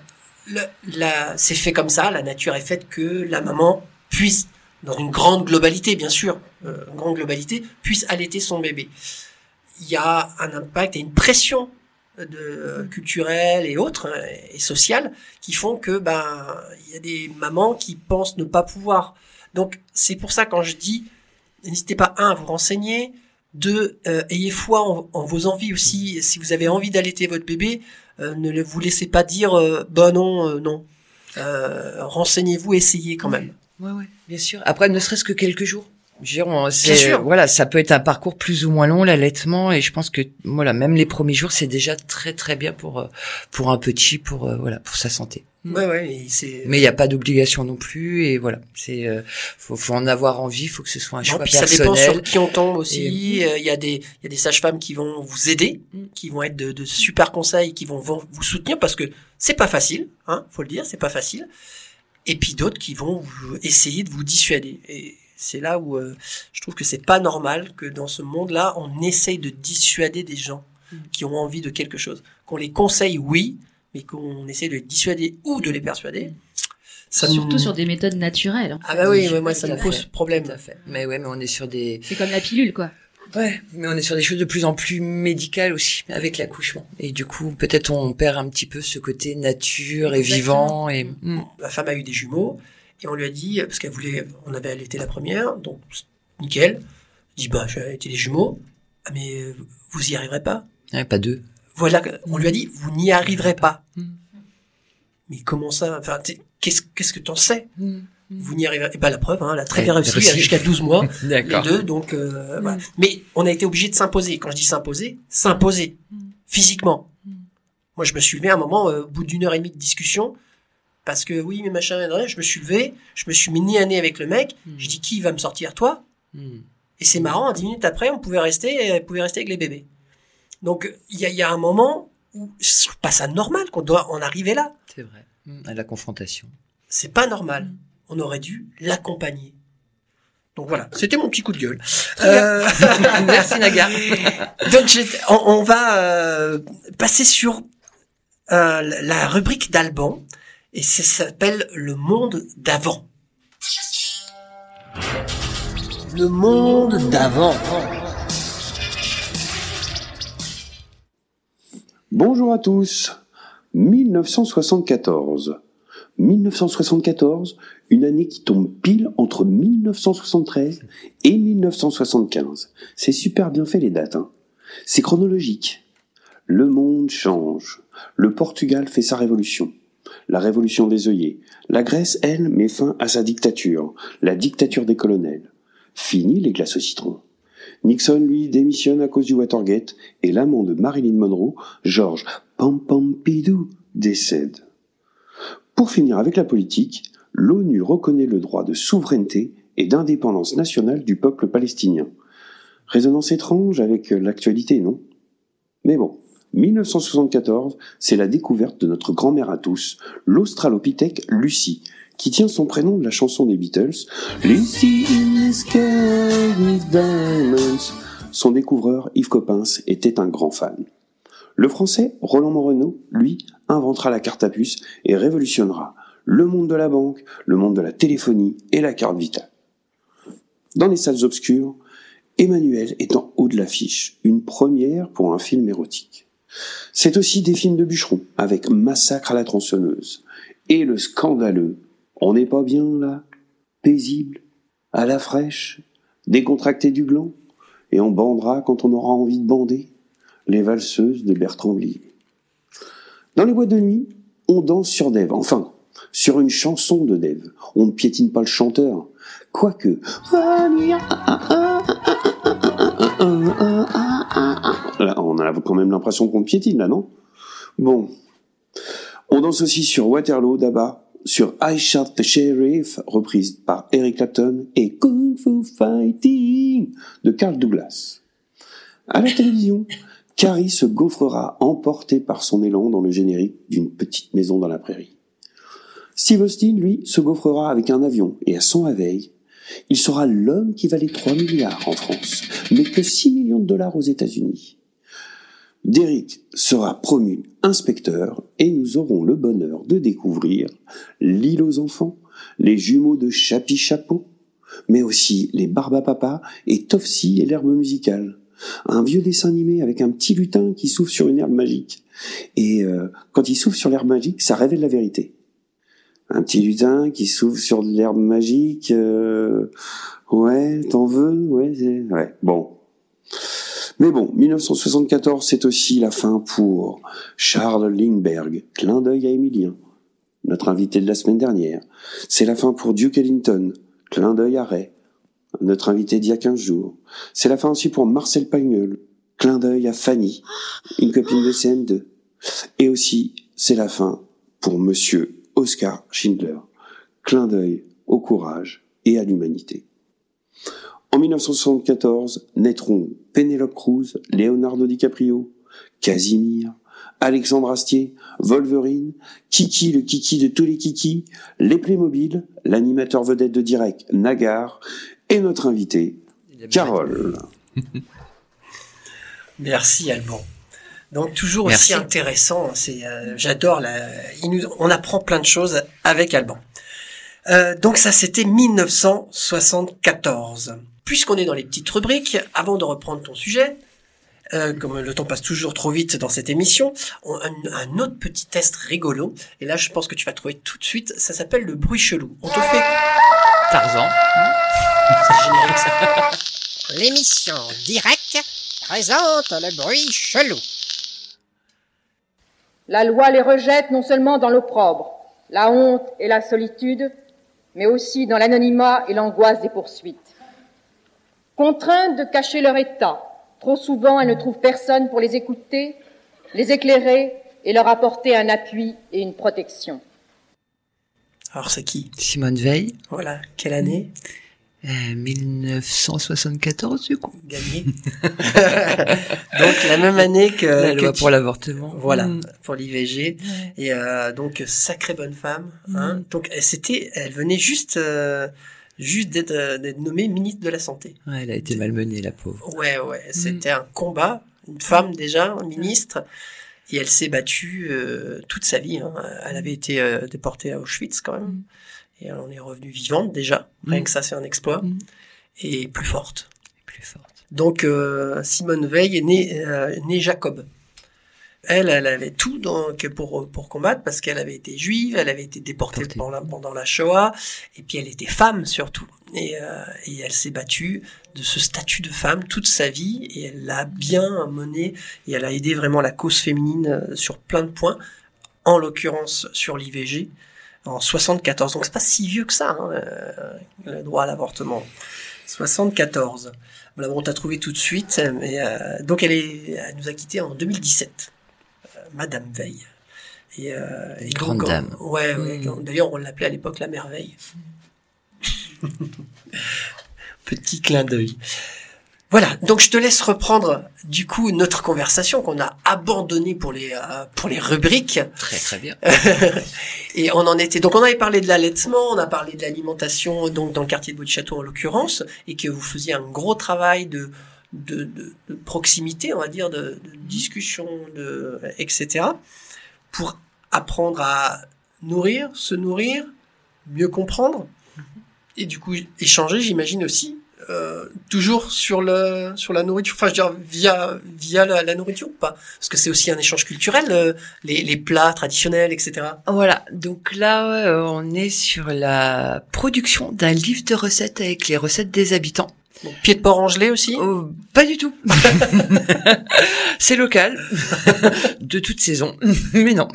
c'est fait comme ça, la nature est faite que la maman puisse, dans une grande globalité bien sûr, euh, une grande globalité, puisse allaiter son bébé. Il y a un impact et une pression de, euh, culturelle et autres euh, et sociale qui font que ben il y a des mamans qui pensent ne pas pouvoir. Donc c'est pour ça quand je dis n'hésitez pas un à vous renseigner, deux euh, ayez foi en, vos envies aussi. Si vous avez envie d'allaiter votre bébé, ne le- vous laissez pas dire euh, bah non euh, non. Euh, renseignez-vous, essayez quand même. Ouais, ouais, bien sûr. Après, ne serait-ce que quelques jours. Dire, c'est- sûr. Voilà, ça peut être un parcours plus ou moins long, l'allaitement, et je pense que voilà, même les premiers jours, c'est déjà très très bien pour euh, pour un petit, pour euh, voilà, pour sa santé. Ouais ouais, Mais il n'y a pas d'obligation non plus, et voilà, c'est euh, faut, faut en avoir envie, faut que ce soit un Non, choix puis ça dépend personnel. sur qui on tombe aussi. Et- Euh, Il y a des, il y a des sages-femmes qui vont vous aider, Mm. qui vont être de, de super conseils, qui vont vous soutenir parce que c'est pas facile, hein, faut le dire, c'est pas facile. Et puis d'autres qui vont essayer de vous dissuader. Et c'est là où euh, je trouve que c'est pas normal que dans ce monde-là, on essaye de dissuader des gens Mm. qui ont envie de quelque chose. Qu'on les conseille, oui, mais qu'on essaie de les dissuader ou de les persuader. Ça Surtout nous- sur des méthodes naturelles. Ah bah oui, ouais, moi ça me pose problème. Tout à fait. Mais ouais, mais on est sur des C'est comme la pilule, quoi. Ouais, mais on est sur des choses de plus en plus médicales aussi avec l'accouchement. Et du coup, peut-être on perd un petit peu ce côté nature et Exactement. vivant et Mm. ma femme a eu des jumeaux et on lui a dit parce qu'elle voulait on avait allaité la première donc nickel. Je dis bah je vais allaiter les jumeaux. Ah, mais vous y arriverez pas. Ouais, pas deux. voilà on lui a dit vous n'y arriverez pas. Mm. mais comment ça enfin qu'est-ce qu'est-ce que t'en sais? Mm. vous n'y arriverez et ben la preuve hein, elle a très bien réussi réussi. elle a jusqu'à 12 mois. Les deux donc euh, voilà. mais on a été obligé de s'imposer. Quand je dis s'imposer s'imposer. Physiquement. Moi je me suis levé à un moment euh, au bout d'une heure et demie de discussion parce que oui mais machin je me suis levé je me suis mis nez à nez avec le mec je dis qui va me sortir toi? Mm. et c'est marrant dix minutes après on pouvait rester on pouvait rester avec les bébés donc il y a, il y a un moment où je trouve pas ça normal qu'on doit en arriver là C'est vrai. Mm. À la confrontation. c'est pas normal on aurait dû l'accompagner donc voilà c'était mon petit coup de gueule Euh, Merci Naga. Donc on, on va euh, passer sur euh, la rubrique d'Alban et ça s'appelle le monde d'avant. Le monde d'avant. Bonjour à tous. 1974. 1974, une année qui tombe pile entre 1973 et 1975. C'est super bien fait les dates. Hein. C'est chronologique. Le monde change. Le Portugal fait sa révolution. La révolution des œillets. La Grèce, elle, met fin à sa dictature. La dictature des colonels. Fini les glaces au citron. Nixon, lui, démissionne à cause du Watergate et l'amant de Marilyn Monroe, George Pompidou, décède. Pour finir avec la politique, l'ONU reconnaît le droit de souveraineté et d'indépendance nationale du peuple palestinien. Résonance étrange avec l'actualité, non? Mais bon, 1974, c'est la découverte de notre grand-mère à tous, l'Australopithèque Lucie, qui tient son prénom de la chanson des Beatles, Lucy in the sky with diamonds. Son découvreur, Yves Coppens, était un grand fan. Le français, Roland Moreno, lui, inventera la carte à puce et révolutionnera le monde de la banque, le monde de la téléphonie et la carte vitale. Dans les salles obscures, Emmanuel est en haut de l'affiche, une première pour un film érotique. C'est aussi des films de bûcherons, avec Massacre à la tronçonneuse, et le scandaleux On n'est pas bien là Paisible À la fraîche Décontracté du gland Et on bandera quand on aura envie de bander Les valseuses de Bertrand Blier. Dans les boîtes de nuit, on danse sur Dave, enfin, sur une chanson de Dave. On ne piétine pas le chanteur, quoique. On a quand même l'impression qu'on piétine, là, non? Bon. On danse aussi sur Waterloo d'Abba sur I Shot the Sheriff, reprise par Eric Clapton, et Kung Fu Fighting de Carl Douglas. À la télévision, Carrie se gaufrera emportée par son élan dans le générique d'une petite maison dans la prairie. Steve Austin, lui, se gaufrera avec un avion et à son réveil, il sera l'homme qui valait 3 milliards en France, mais que 6 millions de dollars aux États-Unis. Derrick sera promu inspecteur et nous aurons le bonheur de découvrir l'île aux enfants, les jumeaux de Chapi Chapeau, mais aussi les Barbapapa et Tofsi et l'herbe musicale. Un vieux dessin animé avec un petit lutin qui souffle sur une herbe magique. Et euh, quand il souffle sur l'herbe magique, ça révèle la vérité. Un petit lutin qui souffle sur l'herbe magique. euh, Ouais, t'en veux? Ouais, ouais. Bon. Mais bon, 1974, c'est aussi la fin pour Charles Lindbergh, clin d'œil à Emilien, notre invité de la semaine dernière. C'est la fin pour Duke Ellington, clin d'œil à Ray, notre invité d'il y a 15 jours. C'est la fin aussi pour Marcel Pagnol, clin d'œil à Fanny, une copine de CM2. Et aussi, c'est la fin pour Monsieur Oscar Schindler, clin d'œil au courage et à l'humanité. En 1974, naîtront Penelope Cruz, Leonardo DiCaprio, Casimir, Alexandre Astier, Wolverine, Kiki le Kiki de tous les Kiki, les Playmobil, l'animateur vedette de Direct, Nagar, et notre invité, Carole. Merci Alban. Donc toujours Merci. aussi intéressant. C'est, euh, j'adore. La, il nous, on apprend plein de choses avec Alban. Euh, donc ça c'était 1974. Puisqu'on est dans les petites rubriques, avant de reprendre ton sujet, euh, comme le temps passe toujours trop vite dans cette émission, on, un, un autre petit test rigolo. Et là je pense que tu vas trouver tout de suite. Ça s'appelle le bruit chelou. On te fait. Tarzan. C'est générique ça. L'émission directe présente le bruit chelou. La loi les rejette non seulement dans l'opprobre, la honte et la solitude, mais aussi dans l'anonymat et l'angoisse des poursuites. Contraintes de cacher leur état, trop souvent elles ne trouvent personne pour les écouter, les éclairer et leur apporter un appui et une protection. Alors c'est qui? Simone Veil. Voilà. Quelle année? Euh, 1974 du coup. Gagné. donc la même année que, La que loi tu- pour l'avortement. Voilà, Mm. pour l'IVG. Et euh, donc sacrée bonne femme. Hein. Mm. Donc elle- c'était, elle venait juste, euh, juste d'être, euh, d'être nommée ministre de la santé. Ouais, elle a été malmenée, la pauvre. Ouais, ouais. Mm. C'était un combat. Une femme déjà, ministre. Et elle s'est battue euh, toute sa vie. hein. Elle avait été euh, déportée à Auschwitz quand même. Mm. Et elle en est revenue vivante déjà. Rien Mm. que ça, c'est un exploit. Et plus forte. Plus forte. Donc euh, Simone Veil est née, née Jacob. Elle, elle avait tout donc pour pour combattre parce qu'elle avait été juive, elle avait été déportée pendant la, pendant la Shoah, et puis elle était femme surtout. Et, euh, et elle s'est battue de ce statut de femme toute sa vie, et elle l'a bien mené, et elle a aidé vraiment la cause féminine euh, sur plein de points, en l'occurrence sur l'IVG en 74. Donc c'est pas si vieux que ça, hein, euh, le droit à l'avortement. 74. Voilà, bon, on t'a trouvé tout de suite. Mais, euh, donc elle, est, elle nous a quittés en 2017, euh, Madame Veil. Et, euh, et Grande donc, dame. on- ouais, ouais, Mm. quand- D'ailleurs, on l'appelait à l'époque la merveille. Petit clin d'œil. Voilà, donc je te laisse reprendre du coup notre conversation qu'on a abandonnée pour les euh, pour les rubriques Très très bien. et on en était donc on avait parlé de l'allaitement, on a parlé de l'alimentation donc dans le quartier de Bout-de-Château en l'occurrence et que vous faisiez un gros travail de de, de, de proximité, on va dire de, de discussion, de etc. pour apprendre à nourrir, se nourrir, mieux comprendre et du coup échanger, j'imagine aussi euh, toujours sur le sur la nourriture enfin je veux dire via via la, la nourriture ou pas? Parce que c'est aussi un échange culturel euh, les, les plats traditionnels etc Voilà, donc là, euh, on est sur la production d'un livre de recettes avec les recettes des habitants. Donc, pied de porc en gelée aussi? Oh, pas du tout. c'est local, de toute saison, mais non.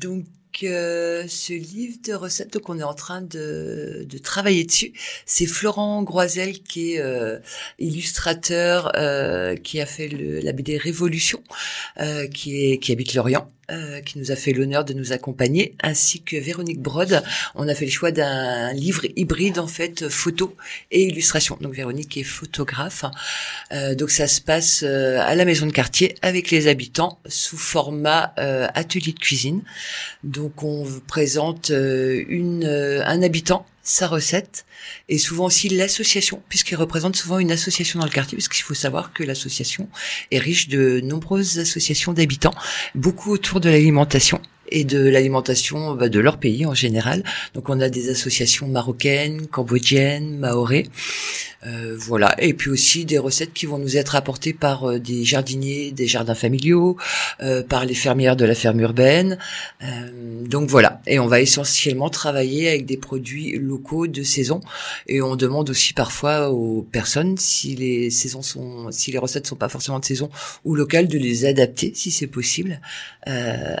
Donc, euh, ce livre de recettes, donc on est en train de, de travailler dessus. C'est Florent Groisel qui est euh, illustrateur, euh, qui a fait le, la BD Révolution, euh, qui est qui habite Lorient euh, qui nous a fait l'honneur de nous accompagner, ainsi que Véronique Brode. On a fait le choix d'un livre hybride en fait, photo et illustration. Donc Véronique est photographe. Euh, donc ça se passe euh, à la maison de quartier avec les habitants sous format euh, atelier de cuisine. Donc on présente une un habitant sa recette. Et souvent aussi l'association puisqu'il représente souvent une association dans le quartier parce qu'il faut savoir que l'association est riche de nombreuses associations d'habitants beaucoup autour de l'alimentation et de l'alimentation bah, de leur pays en général. Donc on a des associations marocaines, cambodgiennes, maorais, euh, voilà. Et puis aussi des recettes qui vont nous être apportées par euh, des jardiniers, des jardins familiaux, euh, par les fermières de la ferme urbaine. Euh, donc voilà. Et on va essentiellement travailler avec des produits locaux de saison. Et on demande aussi parfois aux personnes si les saisons sont, si les recettes sont pas forcément de saison ou locales, de les adapter si c'est possible euh,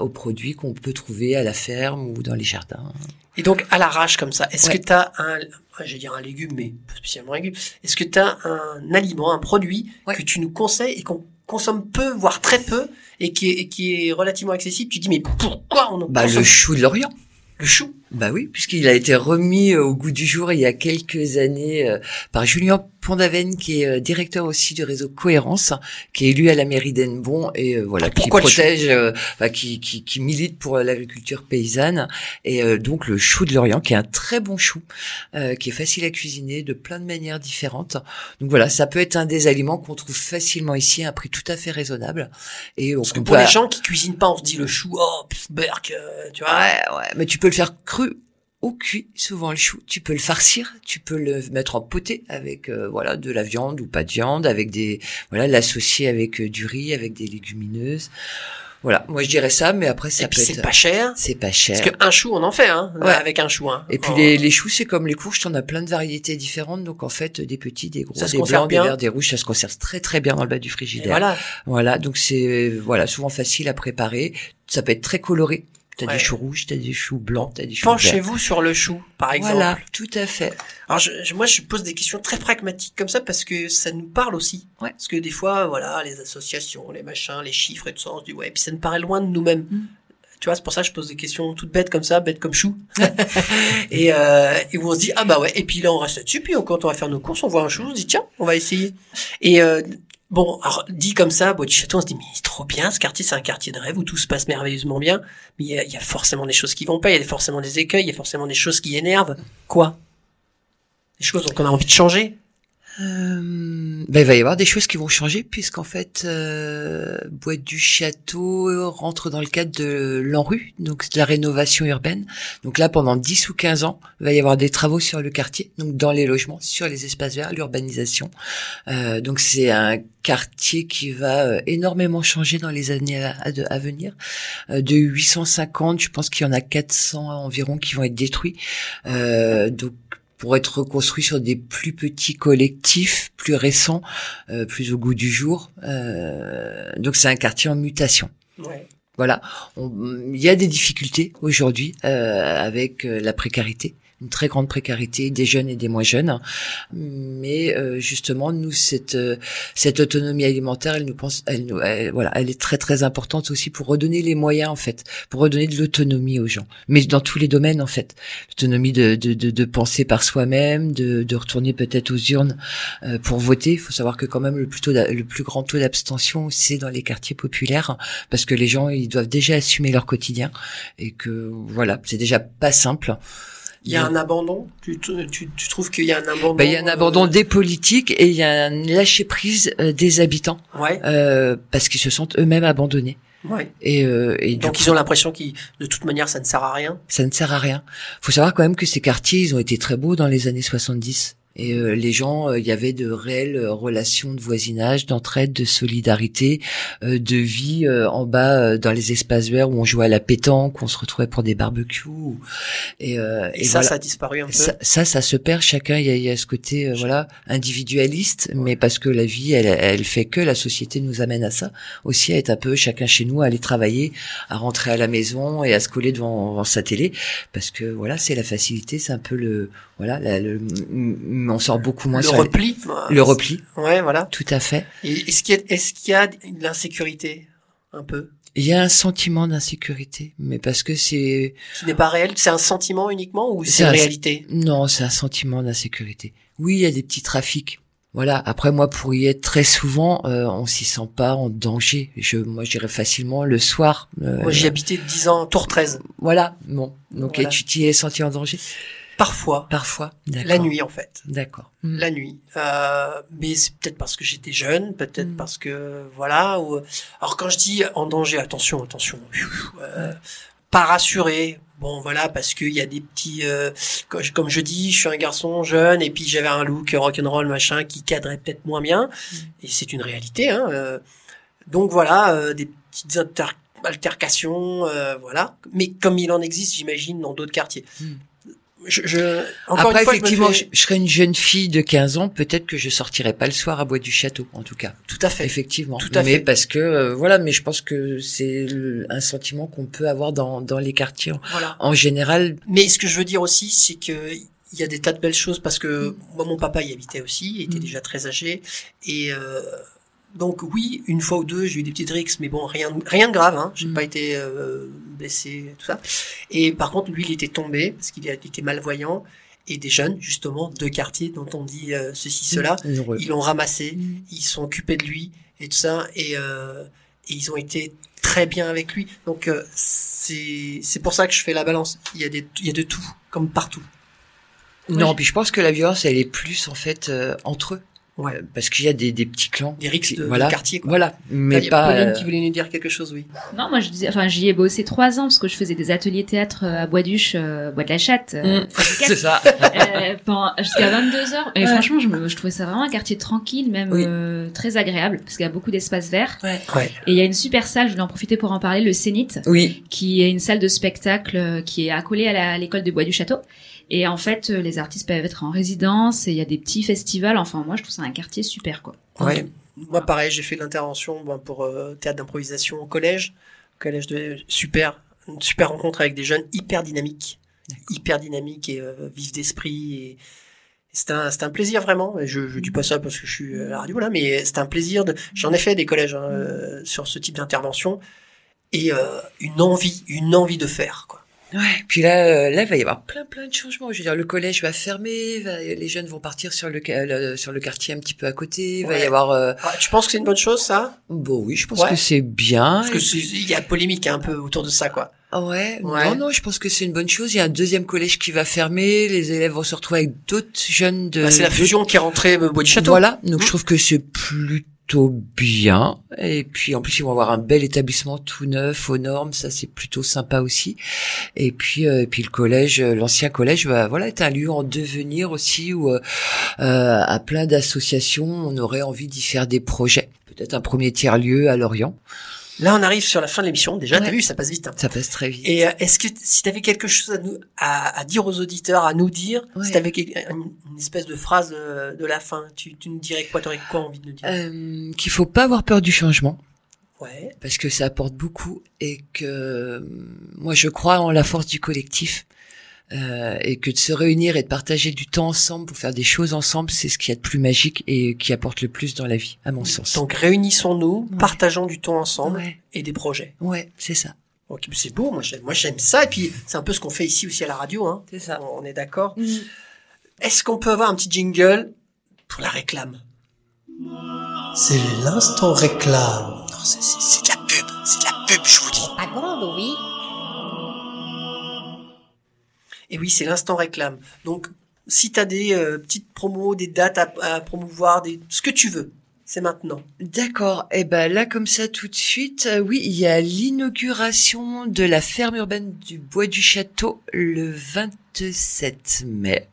aux produits qu'on peut trouver à la ferme ou dans les jardins. Et donc, à l'arrache comme ça, est-ce Ouais. que tu as un, je vais dire un légume, mais pas spécialement un légume, est-ce que tu as un aliment, un produit Ouais. que tu nous conseilles et qu'on consomme peu, voire très peu, et qui est, et qui est relativement accessible Tu dis, mais pourquoi on en Bah consomme le chou de l'Orient. le chou Bah oui, puisqu'il a été remis euh, au goût du jour il y a quelques années euh, par Julien Pondaven, qui est euh, directeur aussi du réseau Cohérence, qui est élu à la mairie d'Ennebon et euh, voilà, qui Pourquoi le chou protège, euh, bah, qui, qui, qui milite pour l'agriculture paysanne. Et euh, donc le chou de l'Orient, qui est un très bon chou, qui est facile à cuisiner de plein de manières différentes. Donc voilà, ça peut être un des aliments qu'on trouve facilement ici à un prix tout à fait raisonnable. Et Parce que on pour les gens qui cuisinent pas, on se dit le chou, oh, pff, berk, tu vois. Ouais, ouais, mais tu peux le faire cru ou cuit, souvent le chou. Tu peux le farcir, tu peux le mettre en poté avec euh, voilà de la viande ou pas de viande, avec des voilà l'associer avec euh, du riz, avec des légumineuses. Voilà, moi je dirais ça, mais après ça et puis peut c'est être pas cher. c'est pas cher. Parce qu'un chou, on en fait, hein, Ouais. avec un chou. Hein. Et puis Oh. les, les choux, c'est comme les courges, t'en as plein de variétés différentes. Donc en fait, des petits, des gros, Ça des blancs, bien. des verts, des rouges, ça se conserve très très bien dans le bas du Et frigidaire. voilà. Voilà, donc c'est voilà souvent facile à préparer. Ça peut être très coloré. T'as Ouais. des choux rouges, t'as des choux blancs, t'as des choux. Penchez-vous sur le chou, par exemple. Voilà, tout à fait. Alors je, je- moi je pose des questions très pragmatiques comme ça parce que ça nous parle aussi. Ouais. Parce que des fois voilà les associations, les machins, les chiffres et tout ça, on se dit ouais et puis ça nous paraît loin de nous-mêmes. Mm. Tu vois c'est pour ça que je pose des questions toutes bêtes comme ça, bêtes comme chou. et, euh, et où on se dit ah bah ouais et puis là on reste là-dessus puis quand on va faire nos courses on voit un chou on se dit tiens on va essayer. Et euh, bon alors dit comme ça château on se dit mais trop bien ce quartier c'est un quartier de rêve où tout se passe merveilleusement bien. Mais il y a, forcément des choses qui vont pas il y a forcément des écueils il y a forcément des choses qui énervent. Quoi? Des choses qu'on a envie de changer. Euh, ben, il va y avoir des choses qui vont changer puisqu'en fait, euh, Boîte du Château rentre dans le cadre de l'ANRU, donc de la rénovation urbaine. Donc là, pendant 10 ou 15 ans, il va y avoir des travaux sur le quartier, donc dans les logements, sur les espaces verts, l'urbanisation. Euh, donc c'est un quartier qui va euh, énormément changer dans les années à, à- venir. Euh, de 850, je pense qu'il y en a 400 environ qui vont être détruits. Donc pour être reconstruit sur des plus petits collectifs, plus récents, euh, plus au goût du jour. Euh, donc c'est un quartier en mutation. Ouais. Voilà, il y a des difficultés aujourd'hui euh, avec euh, la précarité, une très grande précarité des jeunes et des moins jeunes. Mais euh, justement, nous cette euh, cette autonomie alimentaire, elle nous pense, elle nous, elle- voilà, elle est très très importante aussi pour redonner les moyens en fait, pour redonner de l'autonomie aux gens. Mais dans tous les domaines en fait, l'autonomie de, de de de penser par soi-même, de de retourner peut-être aux urnes euh, pour voter. Il faut savoir que quand même le plus tôt le plus grand taux d'abstention, c'est dans les quartiers populaires parce que les gens ils doivent déjà assumer leur quotidien et que voilà c'est déjà pas simple. Il y a un abandon? Tu, tu, tu, trouves qu'il y a un abandon Bah, il y a un euh, abandon des politiques et il y a un lâcher prise euh, des habitants Ouais. euh, parce qu'ils se sentent eux-mêmes abandonnés Ouais. et, euh, et Donc coup, ils ont l'impression qu'ils, de toute manière, ça ne sert à rien. ça ne sert à rien. Faut savoir quand même que ces quartiers ils ont été très beaux dans les années 70 et euh, les gens euh, il y avait de réelles euh, relations de voisinage, d'entraide, de solidarité, euh, de vie euh, en bas euh, dans les espaces verts où on jouait à la pétanque, où on se retrouvait pour des barbecues et, euh, Et, et ça, voilà. ça a disparu un peu. Ça, ça, ça se perd. Chacun, il y a, y a ce côté, voilà, individualiste, mais parce que la vie, elle, elle fait que la société nous amène à ça, aussi à être un peu chacun chez nous, à aller travailler, à rentrer à la maison et à se coller devant, devant sa télé, parce que voilà, c'est la facilité, c'est un peu le, voilà, la- le, m- m- on sort beaucoup moins le sur les- repli. le repli, Ouais, voilà. tout à fait. Est-ce qu'il y a, est-ce qu'il y a de l'insécurité un peu? Il y a un sentiment d'insécurité, mais parce que c'est Qui n'est pas réel C'est un sentiment uniquement ou c'est une un- réalité? Non, c'est un sentiment d'insécurité. Oui, il y a des petits trafics. Voilà. Après, moi, pour y être très souvent, euh, on s'y sent pas en danger. Je, moi, j'irais facilement le soir. euh, Moi, j'y habitais 10 ans, tour 13. Voilà. Bon. Donc, Voilà. tu t'y es senti en danger? Parfois. Parfois. La nuit, en fait. D'accord. La nuit. Euh, mais c'est peut-être parce que j'étais jeune, peut-être parce que, voilà. Ou... Alors, quand je dis en danger, attention, attention. Euh, pas rassuré. Bon, voilà, parce qu'il y a des petits... euh, comme je- dis, je suis un garçon jeune, et puis j'avais un look rock'n'roll, machin, qui cadrait peut-être moins bien. Et c'est une réalité, hein. euh. donc, voilà, euh, des petites inter- altercations, euh, voilà. Mais comme il en existe, j'imagine, dans d'autres quartiers. Je, je, encore Après, une fois, je effectivement, fais- je, serais une jeune fille de 15 ans, peut-être que je sortirais pas le soir à Bois du Château, en tout cas. Tout à fait. Effectivement. Tout à mais fait. parce que, euh, voilà, mais je pense que c'est un sentiment qu'on peut avoir dans, dans les quartiers. En- Voilà. En général, Mais ce que je veux dire aussi, c'est que il y a des tas de belles choses parce que moi, mon papa y habitait aussi, il était déjà très âgé, et euh, donc oui, une fois ou deux, j'ai eu des petites rixes, mais bon, rien, rien de grave, hein. J'ai pas été euh, blessé, tout ça. Et par contre, lui, il était tombé parce qu'il était malvoyant. Et des jeunes, justement, de quartier dont on dit euh, ceci, cela, Mmh, heureux. ils l'ont ramassé, ils sont occupés de lui et tout ça, et, euh, et ils ont été très bien avec lui. Donc euh, c'est c'est pour ça que je fais la balance. Il y a des il y a de tout, comme partout. non, puis je pense que la violence, elle est plus, en fait, euh, entre eux. Euh, parce qu'il y a des, des petits clans. Des rixes de, quartier. Quoi. Voilà. Là, Mais pas. Pauline euh, qui voulait nous dire quelque chose, oui. Non, moi je disais, enfin j'y ai bossé trois ans parce que je faisais des ateliers théâtre euh, à Bois-Duche, euh, Bois de la Chatte. euh, Mm, c'est ça. Euh, jusqu'à 22 heures. Et Ouais. franchement, je, me, je trouvais ça vraiment un quartier tranquille, même Oui. euh, très agréable parce qu'il y a beaucoup d'espaces verts. Ouais. Et il y a une super salle, je voulais en profiter pour en parler, le Zénith. Oui. Qui est une salle de spectacle euh, qui est accolée à l'école de Bois du Château. Et en fait, euh, les artistes peuvent être en résidence et il y a des petits festivals. Enfin, moi, je trouve ça un quartier super, quoi. Ouais. Moi, pareil, j'ai fait l'intervention bon, pour euh, théâtre d'improvisation au collège. Au collège de super, une super rencontre avec des jeunes hyper dynamiques, hyper dynamiques et euh, vifs d'esprit. Et, c'était un, un plaisir vraiment. Et je, je dis pas ça parce que je suis à la radio là, mais c'était un plaisir. De... J'en ai fait des collèges hein, euh, sur ce type d'intervention et euh, une envie, une envie de faire. Quoi. Ouais. Puis là, euh, là, il va y avoir plein, plein de changements. Je veux dire, le collège va fermer, va- les jeunes vont partir sur le, le- sur le quartier un petit peu à côté. Il va y avoir. euh, Ah, tu penses que c'est une bonne chose ça? Bon, oui, je pense Ouais. que c'est bien. Parce que il y a polémique un peu autour de ça quoi. Ah Ouais, Ouais. non, non, je pense que c'est une bonne chose. Il y a un deuxième collège qui va fermer, les élèves vont se retrouver avec d'autres jeunes de. Bah, c'est la fusion qui est rentrée euh, Bois du Château. Voilà, donc Mmh. je trouve que c'est plutôt bien. Et puis en plus ils vont avoir un bel établissement tout neuf aux normes, ça c'est plutôt sympa aussi. Et puis euh, et puis le collège, euh, l'ancien collège, va voilà, est un lieu en devenir aussi où euh, à plein d'associations on aurait envie d'y faire des projets. Peut-être un premier tiers lieu à Lorient. Là, on arrive sur la fin de l'émission. Déjà, t'as vu, ça passe vite. hein. Ça passe très vite. Et euh, est-ce que si t'avais quelque chose à nous à, à dire aux auditeurs, à nous dire, Ouais. si t'avais une, une espèce de phrase euh, de la fin, tu, tu nous dirais quoi T'aurais quoi envie de nous dire? Euh, qu'il faut pas avoir peur du changement. Ouais. parce que ça apporte beaucoup et que moi je crois en la force du collectif euh, et que de se réunir et de partager du temps ensemble pour faire des choses ensemble, c'est ce qu'il y a de plus magique et qui apporte le plus dans la vie, à mon sens. Donc réunissons-nous, Ouais. partageons du temps ensemble Ouais. et des projets. Ouais, c'est ça. Ok, c'est beau. Moi, j'aime, moi, j'aime ça. Et puis, c'est un peu ce qu'on fait ici aussi à la radio. Hein. C'est ça. On, on est d'accord. Est-ce qu'on peut avoir un petit jingle pour la réclame? C'est l'instant réclame. Non, c'est, c'est- c'est de la pub. C'est de la pub, je vous dis. Propagande, oui. Et oui, c'est l'instant réclame. Donc, si tu as des euh, petites promos, des dates à, à promouvoir, des, ce que tu veux, c'est maintenant. D'accord. Et ben là, comme ça, tout de suite, euh, oui, il y a l'inauguration de la ferme urbaine du Bois du Château le 27 mai.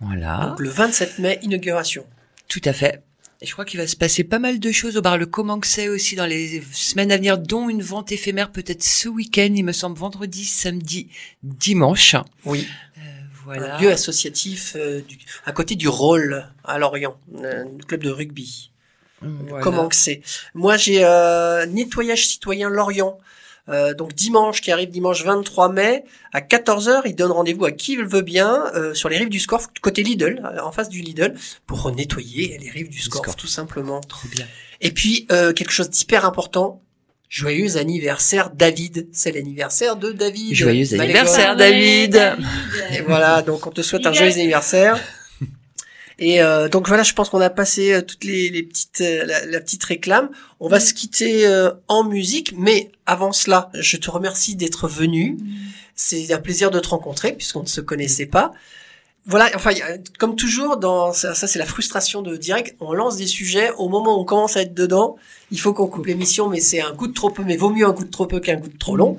Voilà. Donc, le 27 mai, inauguration. Tout à fait. Je crois qu'il va se passer pas mal de choses au bar Le Comanxay aussi dans les semaines à venir, dont une vente éphémère peut-être ce week-end, il me semble vendredi, samedi, dimanche. Oui. Voilà. Un lieu associatif euh, du, à côté du Rôle à Lorient, un club de rugby. Voilà. Comment que c'est Moi, j'ai euh, nettoyage citoyen Lorient. Euh, donc dimanche qui arrive dimanche 23 mai à 14h, il donne rendez-vous à qui le veut bien euh, sur les rives du Scorf côté Lidl, euh, en face du Lidl pour nettoyer les rives du Scorf, Scorf. tout simplement. Trop bien. Et puis euh, quelque chose d'hyper important, Joyeux anniversaire David. C'est l'anniversaire de David. Joyeux anniversaire. David. Et voilà, donc on te souhaite un joyeux anniversaire. Et euh, donc voilà, je pense qu'on a passé euh, toutes les, les petites euh, la, la petite réclame. On va se quitter euh, en musique, mais avant cela, je te remercie d'être venu. C'est un plaisir de te rencontrer puisqu'on ne se connaissait pas. Voilà, enfin, comme toujours, dans ça, c'est la frustration de direct. On lance des sujets au moment où on commence à être dedans. Il faut qu'on coupe l'émission, mais c'est un coup de trop peu. Mais vaut mieux un coup de trop peu qu'un coup de trop long.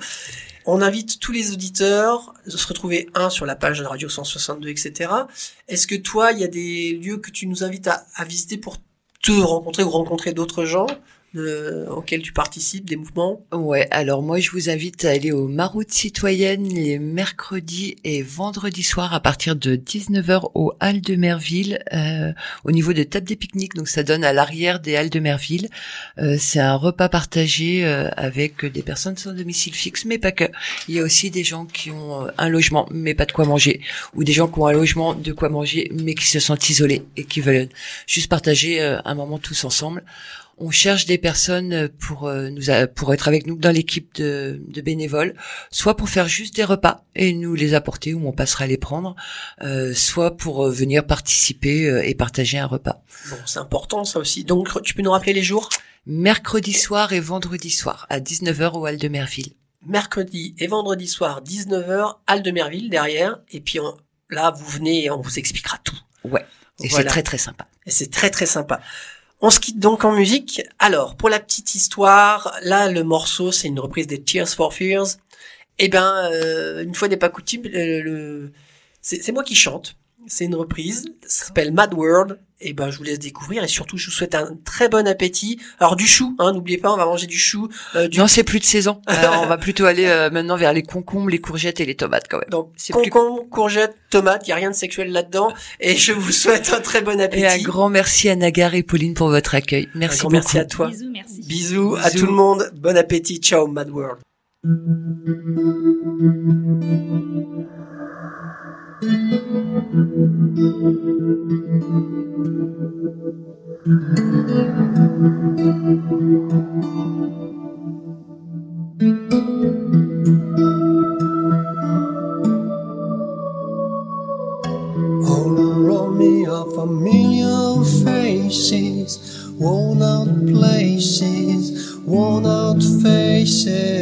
On invite tous les auditeurs de se retrouver un sur la page de Radio 162, etc. Est-ce que toi, il y a des lieux que tu nous invites à visiter pour te rencontrer ou rencontrer d'autres gens? Euh, auxquels tu participes, des mouvements Ouais, alors moi je vous invite à aller aux Maroutes citoyennes les mercredis et vendredis soirs à partir de 19h au Halles de Merville, euh, au niveau de table des pique-niques, donc ça donne à l'arrière des Halles de Merville. Euh, c'est un repas partagé euh, avec des personnes sans domicile fixe, mais pas que. Il y a aussi des gens qui ont euh, un logement mais pas de quoi manger, ou des gens qui ont un logement, de quoi manger, mais qui se sentent isolés et qui veulent juste partager euh, un moment tous ensemble. On cherche des personnes pour euh, nous pour être avec nous dans l'équipe de, de bénévoles, soit pour faire juste des repas et nous les apporter ou on passera les prendre, euh, soit pour euh, venir participer euh, et partager un repas. Bon, c'est important ça aussi. Donc, tu peux nous rappeler les jours? Mercredi soir et vendredi soir à 19h au Hall de Merville. Mercredi et vendredi soir, 19h, Halle de Merville derrière. Et puis on- là, vous venez et on vous expliquera tout. Ouais. Et Voilà. c'est très très sympa. Et c'est très très sympa. On se quitte donc en musique. Alors, pour la petite histoire, là, le morceau, c'est une reprise des Tears for Fears. Eh ben, euh, une fois n'est pas coutume, c'est c'est moi qui chante. C'est une reprise. Ça s'appelle Mad World. Et ben, je vous laisse découvrir. Et surtout, je vous souhaite un très bon appétit. Alors, du chou, hein, n'oubliez pas, on va manger du chou. euh, du Non, c'est plus de saison. On va plutôt aller euh, maintenant vers les concombres, les courgettes et les tomates quand même. Donc, C'est plus- concombre, courgette, tomate, il y a rien de sexuel là-dedans. Et je vous souhaite un très bon appétit. Et un grand merci à Nagar et Pauline pour votre accueil. Un Merci grand beaucoup. merci à toi. Bisous, merci. Bisous à tout le monde. Bon appétit. Ciao, Mad World. Around me are familiar faces, worn out places, worn out faces.